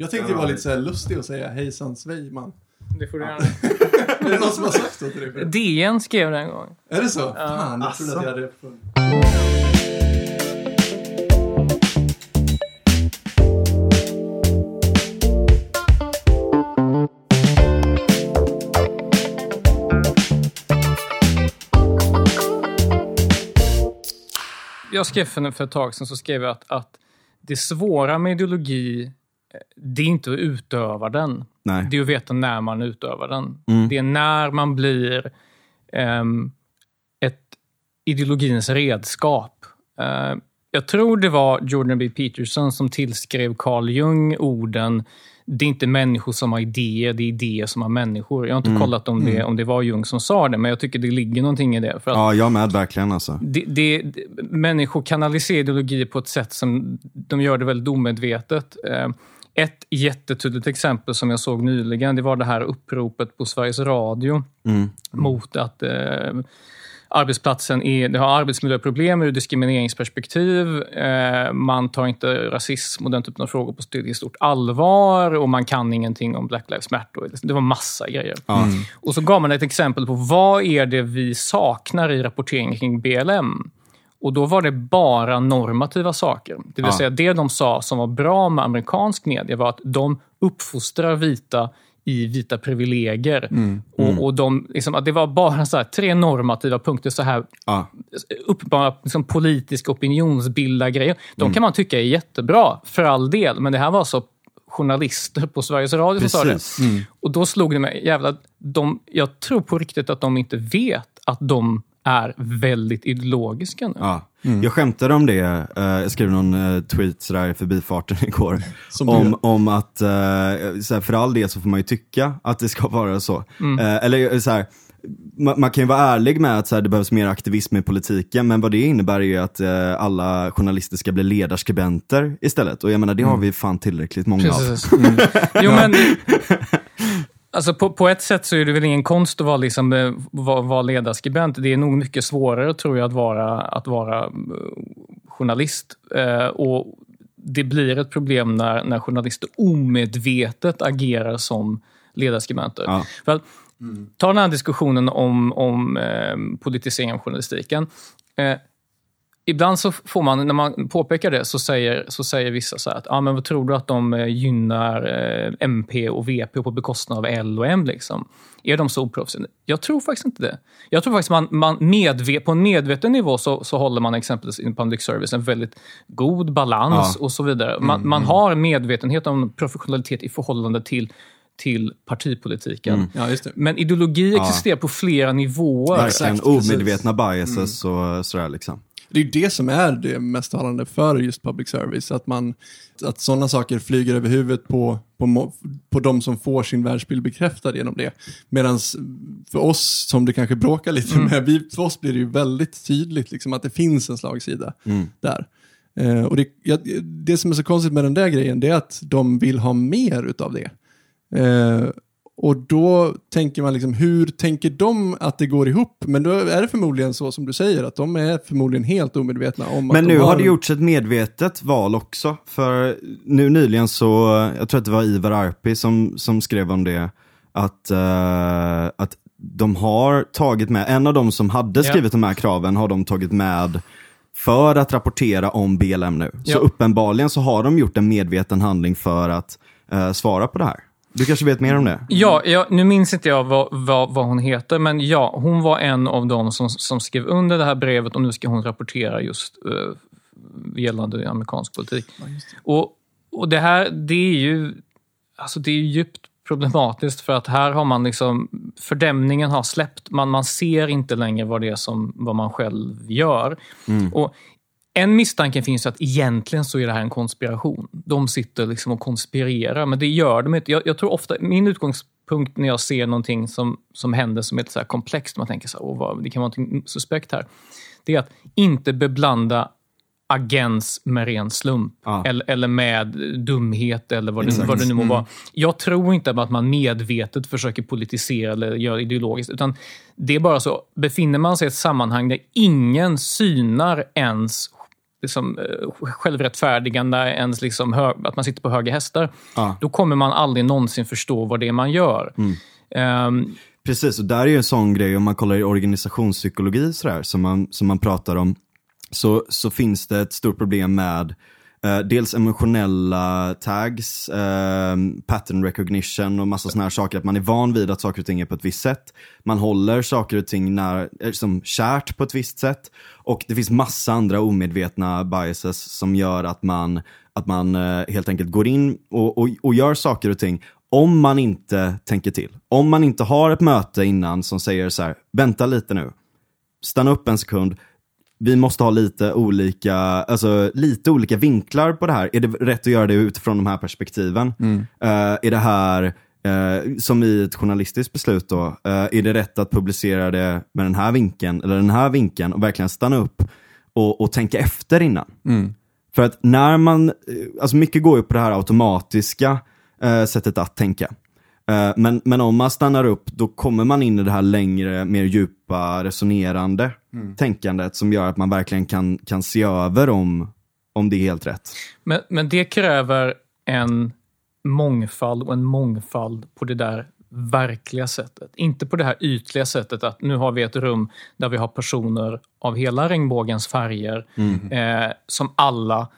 Jag tänkte vara lite så här lustig och säga hejsan Svejman. Det får du göra. Är det någon som har sagt det till dig? förut? DN skrev det en gång. Är det så? Fan, jag trodde att jag hade. Jag skrev för, för ett tag sedan så skrev jag att, att det svåra med ideologi, det är inte att utöva den. Nej. Det är att veta när man utövar den. Mm. Det är när man blir ehm, ett ideologins redskap. Eh, jag tror det var Jordan B. Peterson som tillskrev Carl Jung orden det är inte människor som har idéer, det är idéer som har människor. Jag har inte kollat om det, om det var Jung som sa det, men jag tycker det ligger någonting i det. För att Ja, jag med verkligen alltså. det, det, människor kanaliserar ideologier på ett sätt som de gör det väldigt omedvetet. Ett jättetydligt exempel som jag såg nyligen, det var det här uppropet på Sveriges Radio Mm. mot att eh, arbetsplatsen är, det har arbetsmiljöproblem ur diskrimineringsperspektiv. Eh, man tar inte rasism och den typen av frågor på stort allvar och man kan ingenting om Black Lives Matter. Det var massa grejer. Ja. Och så gav man ett exempel på vad är det vi saknar i rapporteringen kring BLM. Och då var det bara normativa saker. Det vill Ja. säga det de sa som var bra med amerikansk media var att de uppfostrar vita i vita privilegier. Och, och de, liksom, att det var bara så här, tre normativa punkter, så här Ja. uppenbara liksom, politiska opinionsbildargrejer. De kan man tycka är jättebra, för all del. Men det här var så journalister på Sveriges Radio som sa det. Precis. Och då slog det mig, jävlar, de, jag tror på riktigt att de inte vet att de är väldigt ideologiska nu. Ja. Jag skämtade om det, eh, jag skrev någon eh, tweet sådär i förbifarten igår. Om, om att, eh, såhär, för all del så får man ju tycka att det ska vara så. Eh, eller eh, såhär, man, kan ju vara ärlig med att såhär, det behövs mer aktivism i politiken, men vad det innebär är ju att eh, alla journalister ska bli ledarskribenter istället. Och jag menar, det har vi fan tillräckligt många av. Precis. Mm. Jo, men, alltså på, på ett sätt så är det väl ingen konst att vara, liksom, eh, vara, vara ledarskribent. Det är nog mycket svårare tror jag att vara, att vara eh, journalist. Eh, och det blir ett problem när, när journalister omedvetet agerar som ledarskribenter. Ja. För Ta den här diskussionen om, om eh, politisering av journalistiken. Eh, ibland så får man, när man påpekar det, så säger, så säger vissa så här att ah, men vad tror du att de eh, gynnar eh, MP och VP på bekostnad av L och M? Liksom? Är de så oproffsiga? Jag tror faktiskt inte det. Jag tror faktiskt man, man medve, på en medveten nivå så, så håller man exempelvis i public service en väldigt god balans Ja. och så vidare. Man, man har medvetenhet om professionalitet i förhållande till, till partipolitiken. Ja, just det. Men ideologi existerar på flera nivåer. Verkligen omedvetna biases och sådär liksom. Det är det som är det mest talande för just public service. Att, man, att sådana saker flyger över huvudet på, på, på de som får sin världsbild bekräftad genom det. Medan för oss som det kanske bråkar lite med, vi, för oss blir det ju väldigt tydligt liksom, att det finns en slagsida där. Eh, och det, ja, det som är så konstigt med den där grejen, det är att de vill ha mer utav det. Eh, och då tänker man liksom, hur tänker de att det går ihop? Men då är det förmodligen så som du säger, att de är förmodligen helt omedvetna om Men att nu de har en- det gjorts ett medvetet val också. För nu nyligen så, jag tror att det var Ivar Arpi som, som skrev om det, att, eh, att de har tagit med, en av de som hade Ja. skrivit de här kraven har de tagit med för att rapportera om BLM nu. Så Ja. uppenbarligen så har de gjort en medveten handling för att eh, svara på det här. Du kanske vet mer om det? Ja, ja, nu minns inte jag vad, vad, vad hon heter, men ja, hon var en av dem som, som skrev under det här brevet och nu ska hon rapportera just uh, gällande amerikansk politik. Och, och det här, det är ju alltså det är ju djupt problematiskt för att här har man liksom, fördämningen har släppt. Man, man ser inte längre vad det är som, vad man själv gör. Och en misstanke finns att egentligen så är det här en konspiration. De sitter liksom och konspirerar, men det gör de inte. Jag, jag tror ofta, min utgångspunkt när jag ser någonting som, som händer som är lite så komplext, man tänker så här, Åh, vad, det kan vara något suspekt här. Det är att inte beblanda agens med ren slump. Ja. Eller, eller med dumhet eller vad det, vad det nu må vara. Jag tror inte att man medvetet försöker politisera eller göra ideologiskt. Utan det är bara så, befinner man sig i ett sammanhang där ingen synar ens liksom, eh, självrättfärdigande, ens liksom hö, att man sitter på höga hästar, Ja. då kommer man aldrig någonsin förstå vad det är man gör. Ehm, Precis, och där är ju en sån grej om man kollar i organisationspsykologi sådär, som, man, som man pratar om, så, så finns det ett stort problem med eh, dels emotionella tags, eh, pattern recognition och massa sådana här saker. Att man är van vid att saker och ting är på ett visst sätt. Man håller saker och ting när, eh, som kärt på ett visst sätt. Och det finns massa andra omedvetna biases som gör att man, att man eh, helt enkelt går in och, och, och gör saker och ting om man inte tänker till. Om man inte har ett möte innan som säger så här, vänta lite nu, stanna upp en sekund, vi måste ha lite olika, alltså, lite olika vinklar på det här. Är det rätt att göra det utifrån de här perspektiven? Eh, är det här, eh, som i ett journalistiskt beslut då, eh, är det rätt att publicera det med den här vinkeln eller den här vinkeln och verkligen stanna upp och, och tänka efter innan? För att när man, alltså mycket går ju på det här automatiska sättet att tänka. Eh, men, men om man stannar upp, då kommer man in i det här längre, mer djupa, resonerande tänkandet som gör att man verkligen kan, kan se över om, om det är helt rätt. Men, men det kräver en mångfald och en mångfald på det där verkliga sättet. Inte på det här ytliga sättet att nu har vi ett rum där vi har personer av hela regnbågens färger eh, som alla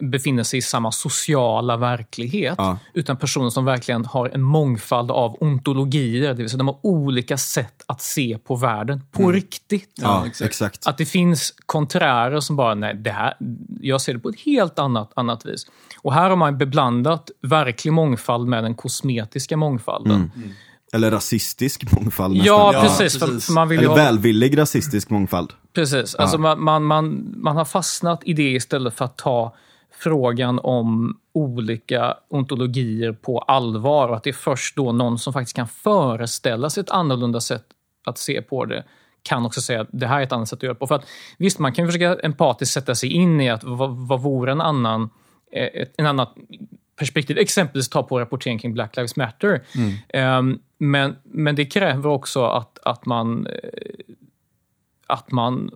befinner sig i samma sociala verklighet. Ja. Utan personer som verkligen har en mångfald av ontologier, det vill säga de har olika sätt att se på världen på riktigt. Ja, exakt. exakt. Att det finns konträrer som bara, nej, det här, jag ser det på ett helt annat, annat vis. Och här har man beblandat verklig mångfald med den kosmetiska mångfalden. Eller rasistisk mångfald nästan. Ja, Ja, precis. För, precis. man vill Eller ha, välvillig rasistisk mångfald. precis. Alltså man, man, man, man har fastnat i det istället för att ta frågan om olika ontologier på allvar och att det är först då någon som faktiskt kan föreställa sig ett annorlunda sätt att se på det kan också säga att det här är ett annat sätt att göra på. För att, visst, man kan ju försöka empatiskt sätta sig in i att vad, vad vore en annan, eh, ett, en annan perspektiv, exempelvis ta på rapportering kring Black Lives Matter. Ehm, men, men det kräver också att, att man eh, att man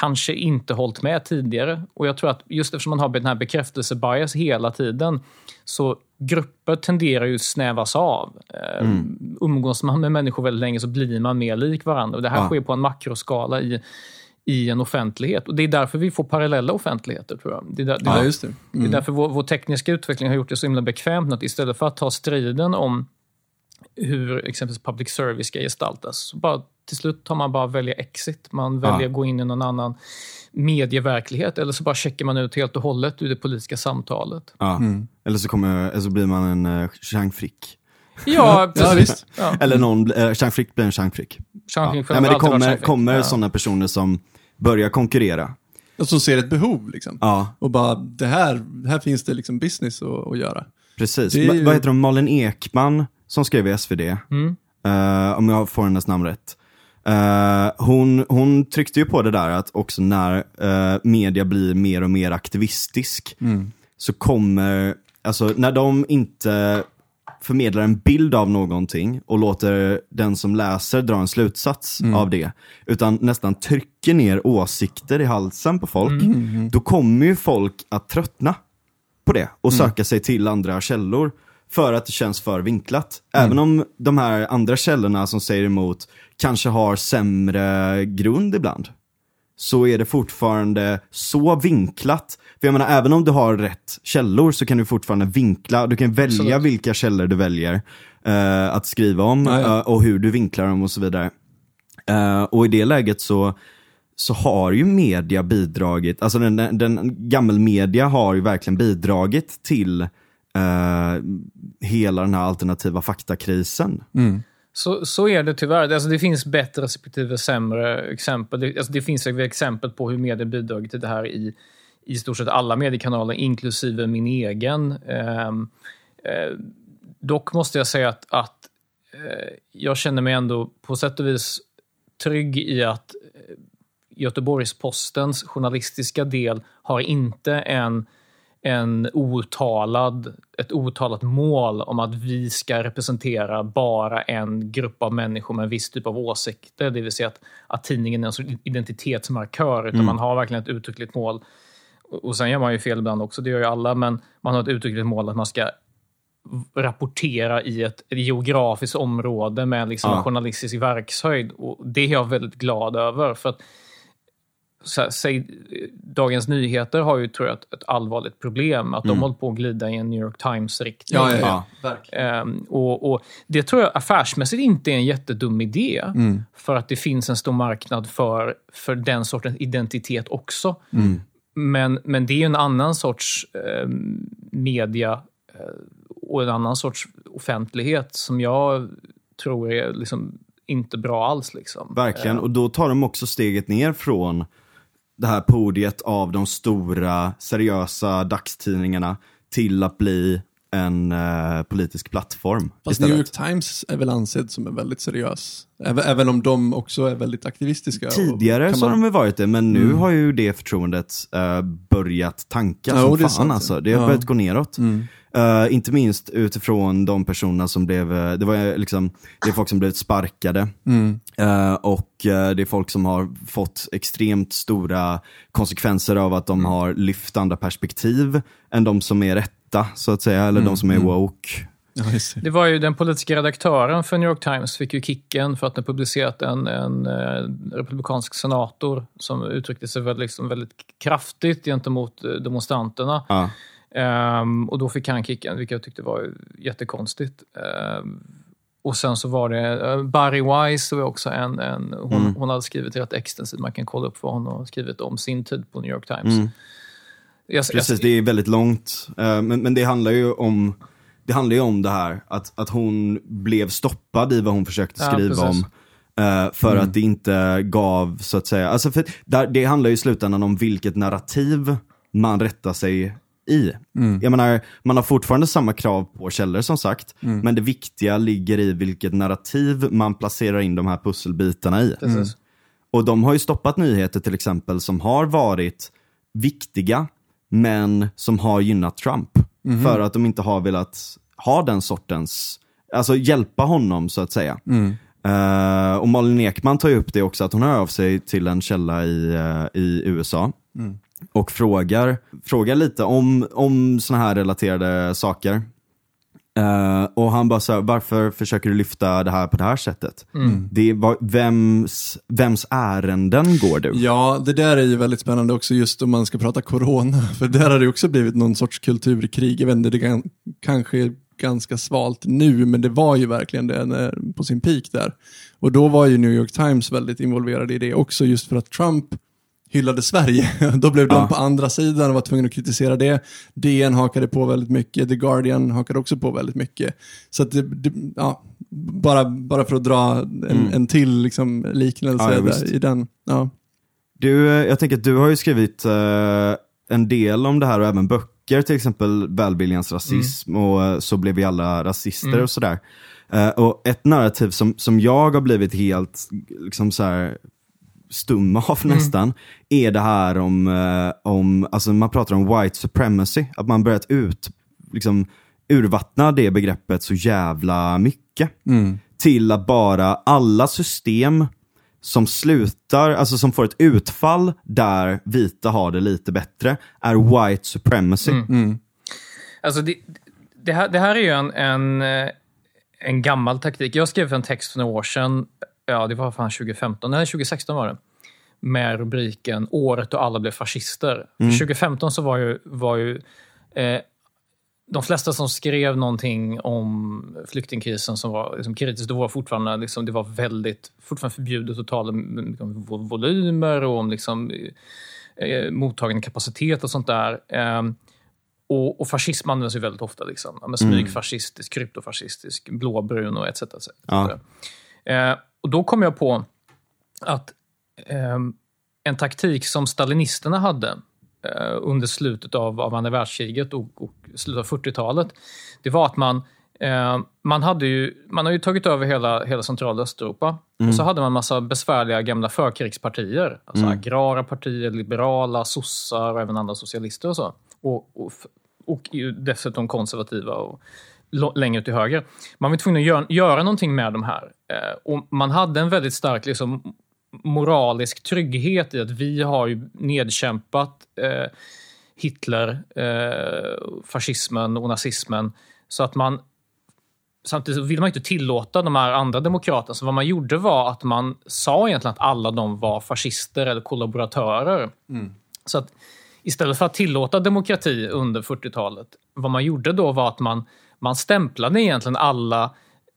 kanske inte hållit med tidigare. Och jag tror att just eftersom man har den här bekräftelsebias hela tiden så grupper tenderar ju att snävas av. Eh, Umgås man med människor väldigt länge så blir man mer lik varandra. Och det här Ja. sker på en makroskala i, i en offentlighet. Och det är därför vi får parallella offentligheter, tror jag. Det är, där, det är, Ja, där- det. det är därför vår, vår tekniska utveckling har gjort det så himla bekvämt att istället för att ta striden om hur exempelvis public service ska gestaltas, så bara, till slut tar man bara välja exit. Man väljer Ja. att gå in i någon annan medieverklighet eller så bara checkar man ut helt och hållet ur det politiska samtalet. Ja. Eller, så kommer, eller så blir man en uh, Jean Frick. Ja, Ja, precis. visst. Ja, Eller någon, uh, Jean Frick blir en Jean Frick. Jean Ja. Frick Ja, har men det kommer, kommer Ja. sådana personer som börjar konkurrera. Och som ser ett behov liksom. Ja, Och bara, det här, här finns det liksom business att, att göra. precis. Ju- Vad heter de? Malin Ekman som skrev i SvD. Mm. Eh, om jag får hennes namn rätt. Eh, hon, hon tryckte ju på det där att också när eh, media blir mer och mer aktivistisk så kommer, alltså när de inte förmedlar en bild av någonting och låter den som läser dra en slutsats av det, utan nästan trycker ner åsikter i halsen på folk, då kommer ju folk att tröttna på det och söka sig till andra källor för att det känns för vinklat. Även om de här andra källorna som säger emot kanske har sämre grund ibland så är det fortfarande så vinklat. För jag menar, även om du har rätt källor så kan du fortfarande vinkla, du kan välja Absolut. vilka källor du väljer eh, att skriva om ja. eh, och hur du vinklar dem och så vidare. Eh, och i det läget så, så har ju media bidragit, alltså den, den, den gammelmedia har ju verkligen bidragit till eh, hela den här alternativa faktakrisen. Så, så är det tyvärr. Alltså det finns bättre respektive sämre exempel. Det, alltså det finns exempel på hur media bidragit till det här i, i stort sett alla mediekanaler, inklusive min egen. Ehm, eh, dock måste jag säga att, att eh, jag känner mig ändå på sätt och vis trygg i att eh, Göteborgs-Postens journalistiska del har inte en en outtalad, ett outtalat mål om att vi ska representera bara en grupp av människor med en viss typ av åsikter. Det vill säga att, att tidningen är en sorts identitetsmarkör, utan man har verkligen ett uttryckligt mål och sen gör man ju fel ibland också, det gör ju alla, men man har ett uttryckligt mål att man ska rapportera i ett geografiskt område med liksom Ja. journalistisk verkshöjd. Och det är jag väldigt glad över. För att, här, säg, Dagens Nyheter har ju, tror jag, ett, ett allvarligt problem. Att de håller på att glida i en New York Times-riktning. Ja, ja, ja. Ehm, och, och Det tror jag affärsmässigt inte är en jättedum idé. Mm. För att det finns en stor marknad för, för den sortens identitet också. Mm. Men, men det är ju en annan sorts eh, media eh, och en annan sorts offentlighet som jag tror är liksom inte bra alls. Liksom. Verkligen, och då tar de också steget ner från det här podiet av de stora, seriösa dagstidningarna till att bli en eh, politisk plattform Fast istället. New York Times är väl ansedd som en väldigt seriös. Även, även om de också är väldigt aktivistiska. Tidigare kan så har man- de väl varit det, men nu har ju det förtroendet eh, börjat tanka Ja, som fan alltså. Det har Ja. börjat gå neråt. Mm. Eh, inte minst utifrån de personerna som blev, eh, det var eh, liksom, det är folk som blivit sparkade. Mm. Eh, och det är folk som har fått extremt stora konsekvenser av att de Mm. har lyft andra perspektiv än de som är rätta, så att säga, eller Mm, de som är woke. Ja, just det. Var ju den politiska redaktören för New York Times fick ju kicken för att den publicerat en, en republikansk senator som uttryckte sig väldigt, liksom, väldigt kraftigt gentemot demonstranterna. Ja. Ehm, och då fick han kicken, vilket jag tyckte var jättekonstigt. Ehm, och sen så var det eh, Barry Wise, var också en, en, hon, Mm. hon hade skrivit rätt extensivt, man kan kolla upp vad hon har skrivit om sin tid på New York Times. Mm. Jag, Precis, det är väldigt långt. Eh, men, men det handlar ju om det handlar ju om det här, att, att hon blev stoppad i vad hon försökte Ja, skriva precis. om. eh, för att det inte gav, så att säga, alltså för där, det handlar ju i slutändan om vilket narrativ man rättar sig i. Jag menar, man har fortfarande samma krav på källor som sagt, men det viktiga ligger i vilket narrativ man placerar in de här pusselbitarna i. Precis. Och de har ju stoppat nyheter till exempel som har varit viktiga, men som har gynnat Trump. För att de inte har velat ha den sortens, alltså hjälpa honom så att säga. Eh, och Malin Ekman tar ju upp det också, att hon hör av sig till en källa i, eh, i USA. Och frågar, frågar lite om, om såna här relaterade saker. Eh, och han bara så här, varför försöker du lyfta det här på det här sättet? Det var, vems, vems ärenden går du? Ja, det där är ju väldigt spännande också just om man ska prata corona. För där har det också blivit någon sorts kulturkrig. Jag vet inte, det kan, kanske är ganska svalt nu, men det var ju verkligen det när, på sin peak där. Och då var ju New York Times väldigt involverade i det också, just för att Trump hyllade Sverige. Då blev de Ja. på andra sidan och var tvungna att kritisera det. DN hakade på väldigt mycket, The Guardian hakade också på väldigt mycket. Så att det, det, ja, bara, bara för att dra en, Mm. en till liksom, liknelse Ja, där, i den. Ja. Du, eh, jag tänker att du har ju skrivit eh, en del om det här och även böcker, till exempel Välviljans rasism och eh, Så blev vi alla rasister Mm. och sådär. Eh, och ett narrativ som, som jag har blivit helt liksom så här, stum av nästan, är det här om, eh, om, alltså man pratar om white supremacy, att man börjat ut, liksom, urvattna det begreppet så jävla mycket. Till att bara alla system som slutar, alltså som får ett utfall där vita har det lite bättre, är white supremacy. Alltså det, det, här, det här är ju en, en, eh, en gammal taktik. Jag skrev en text för några år sedan, ja det var fan 2015, nej 2016 var det, med rubriken “Året då alla blev fascister”. 2015 så var ju, var ju eh, de flesta som skrev någonting om flyktingkrisen som var liksom, kritiskt, det var fortfarande liksom, det var väldigt, fortfarande förbjudet att tala om om vo- volymer och om liksom, eh, mottagande kapacitet och sånt där. Ehm, och, och fascism används ju väldigt ofta. Liksom. Ja, men smygfascistisk, kryptofascistisk, blåbrun och etc. etc. Ja. Eh, och då kom jag på att en taktik som stalinisterna hade eh, under slutet av, av andra världskriget och, och slutet av 40-talet, det var att man eh, man, hade ju, man har ju tagit över hela, hela centrala Östeuropa. Och så hade man massa besvärliga gamla förkrigspartier. Alltså agrara partier, liberala, sossar och även andra socialister och så. Och, och, och dessutom konservativa och längre till höger. Man var tvungen att göra, göra någonting med de här. Eh, och man hade en väldigt stark liksom, moralisk trygghet i att vi har ju nedkämpat eh, Hitler, eh, fascismen och nazismen. Så att man Samtidigt vill man inte tillåta de här andra demokraterna, så vad man gjorde var att man sa egentligen att alla de var fascister eller kollaboratörer. Mm. Så att istället för att tillåta demokrati under 40-talet, vad man gjorde då var att man, man stämplade egentligen alla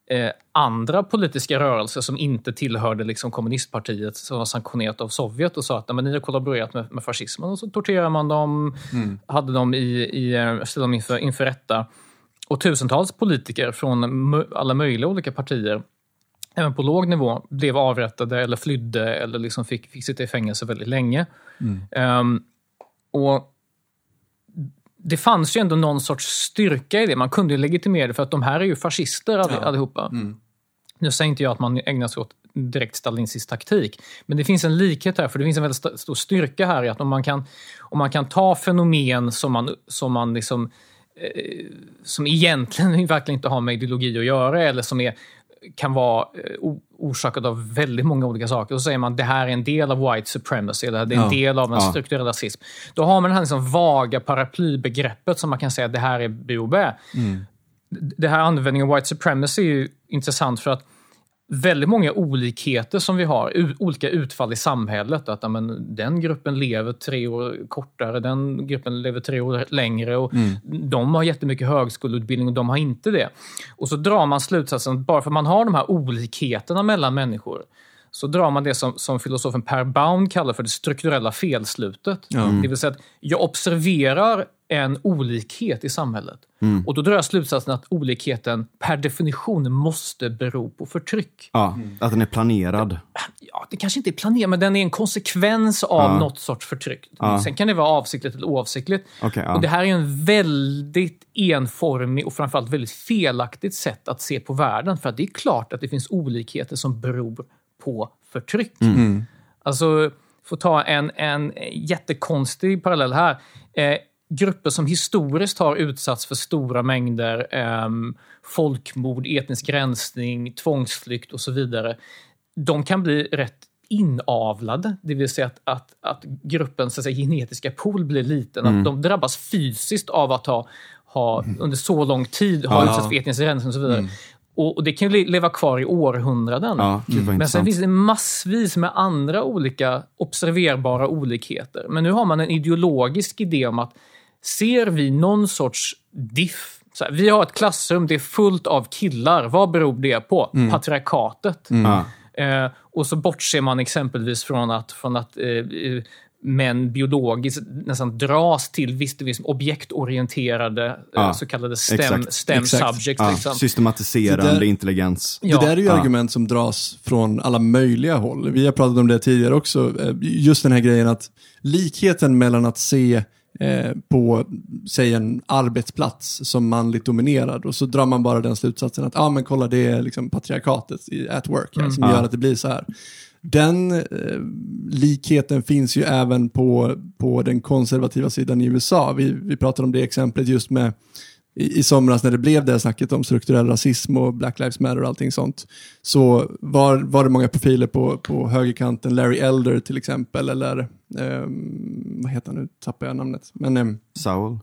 eh, andra politiska rörelser som inte tillhörde liksom kommunistpartiet som var sanktionerat av Sovjet och sa att ni har kollaborerat med, med fascismen och så torterade man dem, mm. hade dem i, i, eh, ställde dem inför, inför rätta. Och tusentals politiker från alla möjliga olika partier, även på låg nivå, blev avrättade eller flydde eller liksom fick, fick sitta i fängelse väldigt länge. Mm. Um, och det fanns ju ändå någon sorts styrka i det. Man kunde ju legitimera det för att de här är ju fascister all, ja. allihopa. Mm. Nu säger inte jag att man ägnar sig åt direkt stalinistisk taktik. Men det finns en likhet här, för det finns en väldigt stor styrka här i att om man kan, om man kan ta fenomen som man, som man liksom Eh, som egentligen verkligen inte har med ideologi att göra eller som är, kan vara eh, orsakad av väldigt många olika saker. Och så säger man att det här är en del av white supremacy, eller det är en ja. del av en ja. strukturell rasism. Då har man det här liksom vaga paraplybegreppet som man kan säga att det här är BOB. Mm. Det här användningen av white supremacy är ju intressant för att väldigt många olikheter som vi har, olika utfall i samhället. Att men, den gruppen lever tre år kortare, den gruppen lever tre år längre och mm. de har jättemycket högskoleutbildning och de har inte det. Och så drar man slutsatsen, bara för att man har de här olikheterna mellan människor, så drar man det som, som filosofen Per Baum kallar för det strukturella felslutet. Mm. Det vill säga att jag observerar en olikhet i samhället. Mm. Och då drar jag slutsatsen att olikheten per definition måste bero på förtryck. Ja, mm. Att den är planerad. Ja, det kanske inte är planerad, men den är en konsekvens av ja. något sorts förtryck. Ja. Sen kan det vara avsiktligt eller oavsiktligt. Okay, ja. och Det här är en väldigt enformig och framförallt väldigt felaktigt sätt att se på världen. För att det är klart att det finns olikheter som beror på förtryck. Mm. Alltså, att ta en, en jättekonstig parallell här. Eh, grupper som historiskt har utsatts för stora mängder eh, folkmord, etnisk rensning, tvångsflykt och så vidare. De kan bli rätt inavlade, det vill säga att, att, att gruppens så säga, genetiska pool blir liten. Mm. Att de drabbas fysiskt av att ha, ha under så lång tid ha ja, utsatts för etnisk rensning och så vidare. Mm. Och, och, det kan ju leva kvar i århundraden. Ja, Men sen finns det massvis med andra olika observerbara olikheter. Men nu har man en ideologisk idé om att ser vi någon sorts diff här, vi har ett klassrum, det är fullt av killar. Vad beror det på? Mm. Patriarkatet. Mm. Eh, och så bortser man exempelvis från att, från att eh, män biologiskt nästan dras till visst, visst objektorienterade eh, ja, så kallade STEM, exakt, STEM exakt. subjects. Ja, liksom. Systematiserande det där, intelligens. Det där är ju ja. argument som dras från alla möjliga håll. Vi har pratat om det tidigare också. Eh, just den här grejen att likheten mellan att se eh, på, säg en arbetsplats som manligt dominerad och så drar man bara den slutsatsen att, ja ah, men kolla det är liksom patriarkatet i, at work mm. som gör att det blir så här. Den eh, likheten finns ju även på, på den konservativa sidan i USA. Vi, vi pratade om det exemplet just med i, i somras när det blev det snacket om strukturell rasism och Black Lives Matter och allting sånt, så var, var det många profiler på, på högerkanten, Larry Elder till exempel, eller um, vad heter han nu, tappar jag namnet. Men, um, Saul?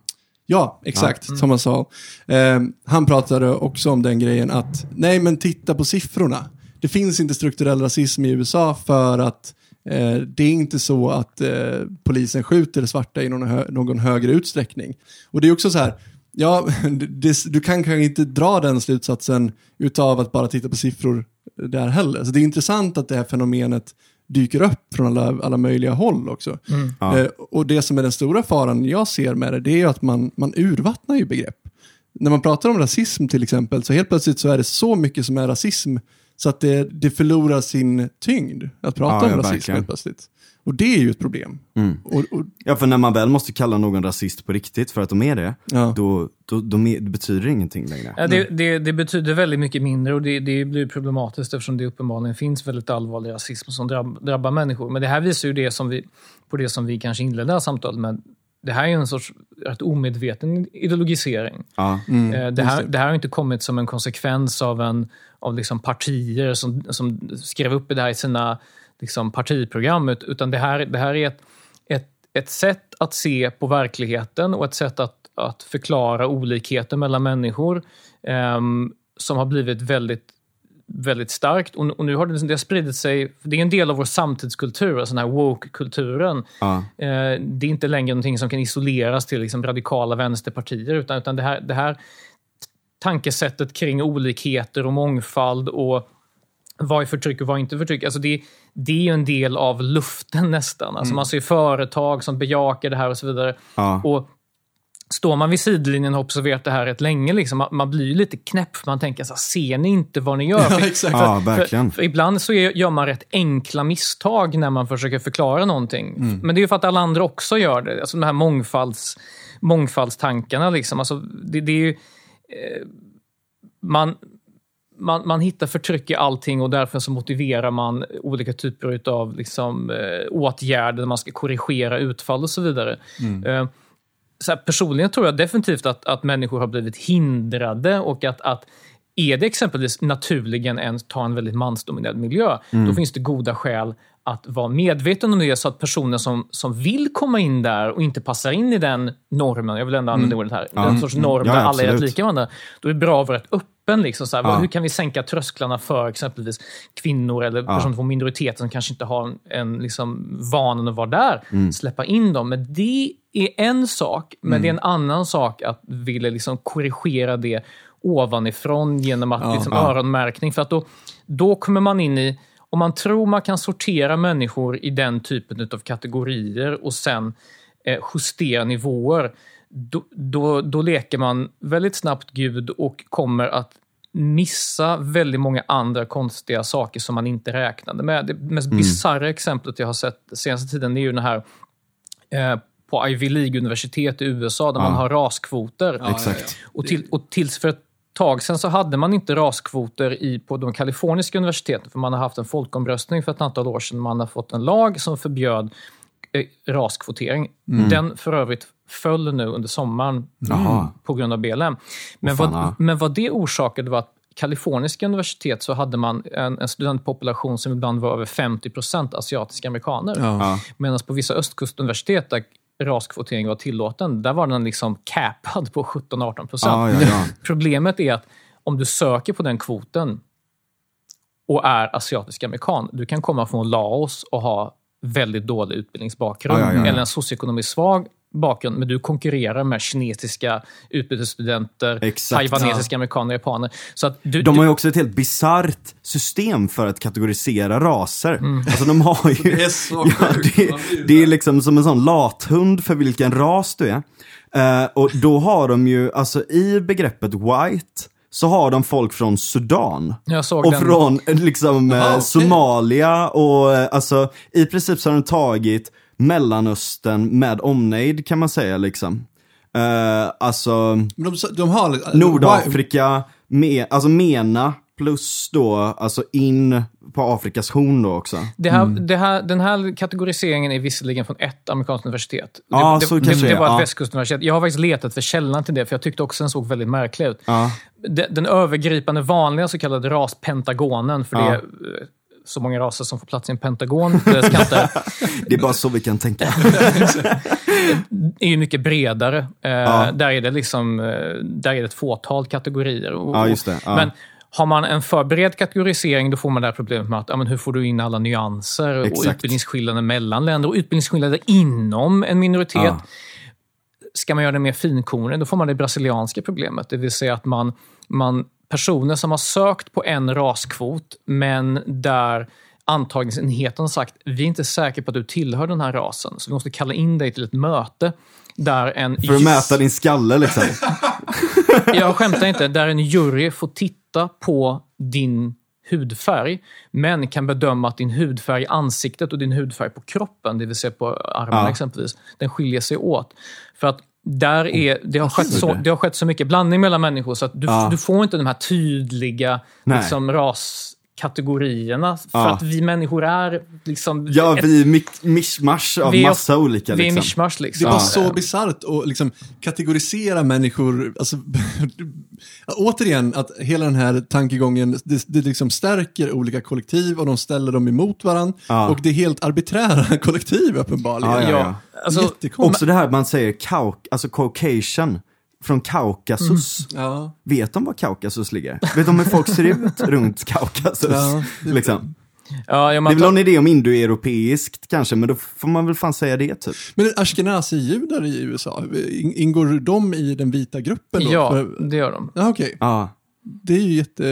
Ja, exakt, ja. mm. Thomas Saul. Um, han pratade också om den grejen att, nej men titta på siffrorna. Det finns inte strukturell rasism i USA för att eh, det är inte så att eh, polisen skjuter svarta i någon, hö någon högre utsträckning. Och det är också så här, Ja, det, du kan kanske inte dra den slutsatsen utav att bara titta på siffror där heller. Så det är intressant att det här fenomenet dyker upp från alla, alla möjliga håll också. Mm. Ja. Eh, och det som är den stora faran jag ser med det, det är ju att man, man urvattnar ju begrepp. När man pratar om rasism till exempel, så helt plötsligt så är det så mycket som är rasism, så att det, det förlorar sin tyngd att prata ja, om rasism helt plötsligt. Och det är ju ett problem. Mm. Och, och, ja, för när man väl måste kalla någon rasist på riktigt för att de är det, ja. då, då, då det betyder det ingenting längre. Ja, det, det, det, betyder väldigt mycket mindre och det, det blir problematiskt eftersom det uppenbarligen finns väldigt allvarlig rasism som drabb, drabbar människor. Men det här visar ju det som vi, på det som vi kanske inledde det här samtalet med. Det här är en sorts rätt omedveten ideologisering. Ja. Mm, eh, det, här, det här har inte kommit som en konsekvens av, en, av liksom partier som, som skrev upp det här i sina liksom partiprogrammet, utan det här, det här är ett, ett, ett sätt att se på verkligheten och ett sätt att, att förklara olikheter mellan människor eh, som har blivit väldigt väldigt starkt. Och, och nu har det, det har spridit sig, det är en del av vår samtidskultur, alltså den här woke-kulturen. Ja. Eh, det är inte längre någonting som kan isoleras till liksom radikala vänsterpartier, utan, utan det, här, det här tankesättet kring olikheter och mångfald och vad är förtryck och vad är inte förtryck? Alltså det, det är en del av luften nästan. Alltså Man ser företag som bejakar det här och så vidare. Ja. Och Står man vid sidlinjen och har observerat det här rätt länge, liksom, man, man blir lite knäpp. Man tänker så här, ser ni inte vad ni gör? Ja, För-. Ja, verkligen. för, för ibland så är, gör man rätt enkla misstag när man försöker förklara någonting. Men det är ju för att alla andra också gör det. Alltså de här mångfalds, mångfaldstankarna. Liksom. Alltså, det, det är ju, eh, man, man, man hittar förtryck i allting och därför så motiverar man olika typer av liksom, eh, åtgärder. Man ska korrigera utfall och så vidare. Eh, så här, personligen tror jag definitivt att, att människor har blivit hindrade och att, att är det exempelvis naturligen en, ta en väldigt mansdominerad miljö, då finns det goda skäl att vara medveten om det så att personer som, som vill komma in där och inte passar in i den normen, jag vill ändå använda ordet här, den sorts norm Ja, där alla är rätt lika varandra, då är det bra att vara rätt öppen. Liksom, så här, Ja. Hur kan vi sänka trösklarna för exempelvis kvinnor eller personer från minoriteter som kanske inte har en, en liksom, vanan att vara där? Mm. Släppa in dem. Men det är en sak, men det är en Mm. annan sak att vilja liksom korrigera det ovanifrån genom att liksom, ja. öronmärkning. För att då, då kommer man in i om man tror man kan sortera människor i den typen av kategorier och sen eh, justera nivåer, då, då, då leker man väldigt snabbt Gud och kommer att missa väldigt många andra konstiga saker som man inte räknade med. Det mest bisarra exemplet jag har sett senaste tiden är ju den här eh, på Ivy League-universitet i USA där man har raskvoter. Ja, ja, ja. Och, till, och tills för ett tag sedan så hade man inte raskvoter i, på de kaliforniska universiteten för man har haft en folkomröstning för ett antal år sedan. Man har fått en lag som förbjöd eh, raskvotering. Den för övrigt föll nu under sommaren Jaha. på grund av BLM. Men, fan, vad, men vad det orsakade var att kaliforniska universitet så hade man en, en studentpopulation som ibland var över 50% asiatiska amerikaner. Ja. Medan på vissa östkustuniversitet där raskvotering var tillåten, där var den liksom capad på 17-18 procent. Ja, ja, ja. Problemet är att om du söker på den kvoten och är asiatisk amerikan, du kan komma från Laos och ha väldigt dålig utbildningsbakgrund ja, ja. eller en socioekonomiskt svag bakgrund, men du konkurrerar med kinesiska utbytesstudenter, Exakt. taiwanesiska amerikaner, japaner. Så att du, De har ju också ett helt bisarrt system för att kategorisera raser. Mm. Alltså de har ju... Det är så ja, det, det är liksom som en sån lathund för vilken ras du är. Eh, och då har de ju, alltså i begreppet white, så har de folk från Sudan. jag såg Och den, från eh, liksom eh, Jaha, okej. Somalia och eh, alltså i princip så har de tagit Mellanöstern med omnejd kan man säga liksom. Eh, alltså Men de, de har. Nordafrika, me, alltså MENA plus då alltså in på Afrikas horn då också. Det här, det här, den här kategoriseringen är visserligen från ett amerikanskt universitet. Det, Ja, det, så det, kanske det det var ett ja. västkustuniversitet. Jag har faktiskt letat för källan till det, för jag tyckte också den såg väldigt märklig ut. Ja. Den, den övergripande vanliga så kallade raspentagonen, för det så många raser som får plats i en pentagon, det ska inte, Det är bara så vi kan tänka. är ju mycket bredare. Eh, Ja. Där är det liksom, eh, där är det ett fåtal kategorier. Och- Ja, just det. Ja. Men har man en för bred kategorisering, då får man det här problemet med att ja, men hur får du in alla nyanser och Exakt. utbildningsskillnader mellan länder och utbildningsskillnader inom en minoritet. Ja. Ska man göra det mer finkornigt, då får man det brasilianska problemet. Det vill säga att man, man personer som har sökt på en raskvot, men där antagningsenheten har sagt vi är inte säkra på att du tillhör den här rasen, så vi måste kalla in dig till ett möte där en... För att mäta din skalle liksom. Jag skämtar inte. Där en jury får titta på din hudfärg, men kan bedöma att din hudfärg i ansiktet och din hudfärg på kroppen, det vill säga på armarna Ja. exempelvis, den skiljer sig åt. För att där är, det, har skett så, det har skett så mycket blandning mellan människor så att du, Ja. du får inte de här tydliga liksom, ras kategorierna. För Ja. att vi människor är liksom... Ja, ett- vi är mi- mischmasch av Vi är- massa olika vi är liksom. mischmasch Det liksom. var Ja. så bisarrt att liksom kategorisera människor. Alltså, återigen, att hela den här tankegången, det, det liksom stärker olika kollektiv och de ställer dem emot varandra. Ja. Och det är helt arbiträra kollektiv uppenbarligen. Ja, ja, Ja, alltså. Också det här man säger kauk, alltså Caucasian, från Kaukasus. Ja. Vet de var Kaukasus ligger? Vet de hur folk ser ut runt Kaukasus? Ja, det- liksom. ja, ja, Det man är väl någon idé om indoeuropeiskt kanske, men då får man väl fan säga det typ. Men ashkenazi-judar i USA, in- ingår de i den vita gruppen då? Ja, det gör de. ja okej. Ja, Det är ju jätte...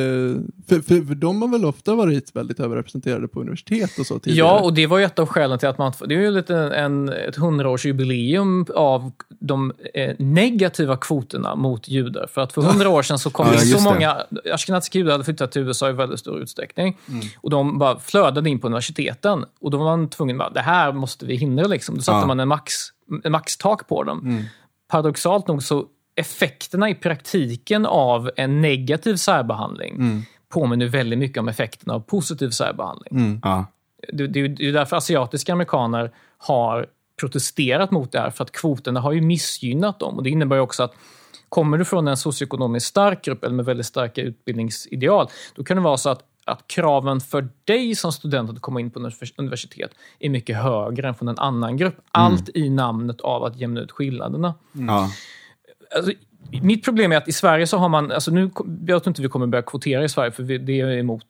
För, för, för de har väl ofta varit väldigt överrepresenterade på universitet och så tidigare? Ja, och det var ju ett av skälen till att man... Det är ju lite en, ett hundraårsjubileum av de eh, negativa kvoterna mot judar. För att för hundra år sedan så kom Ja, det så det. många... Ashkenaziska judar hade flyttat till USA i väldigt stor utsträckning. Mm. Och de bara flödade in på universiteten. Och då var man tvungen att det här måste vi hindra. Liksom. Då satte Ja. man en, max, en maxtak på dem. Mm. Paradoxalt nog så effekterna i praktiken av en negativ särbehandling Mm. påminner väldigt mycket om effekterna av positiv särbehandling. ja. Det, det, det är därför asiatiska amerikaner har protesterat mot det här, för att kvoterna har ju missgynnat dem. Och Det innebär ju också att kommer du från en socioekonomiskt stark grupp eller med väldigt starka utbildningsideal, då kan det vara så att, att kraven för dig som student att komma in på univers- universitet är mycket högre än från en annan grupp. Allt i namnet av att jämna ut skillnaderna. ja. Alltså, mitt problem är att i Sverige så har man, alltså nu, jag tror inte vi kommer börja kvotera i Sverige för vi, det är emot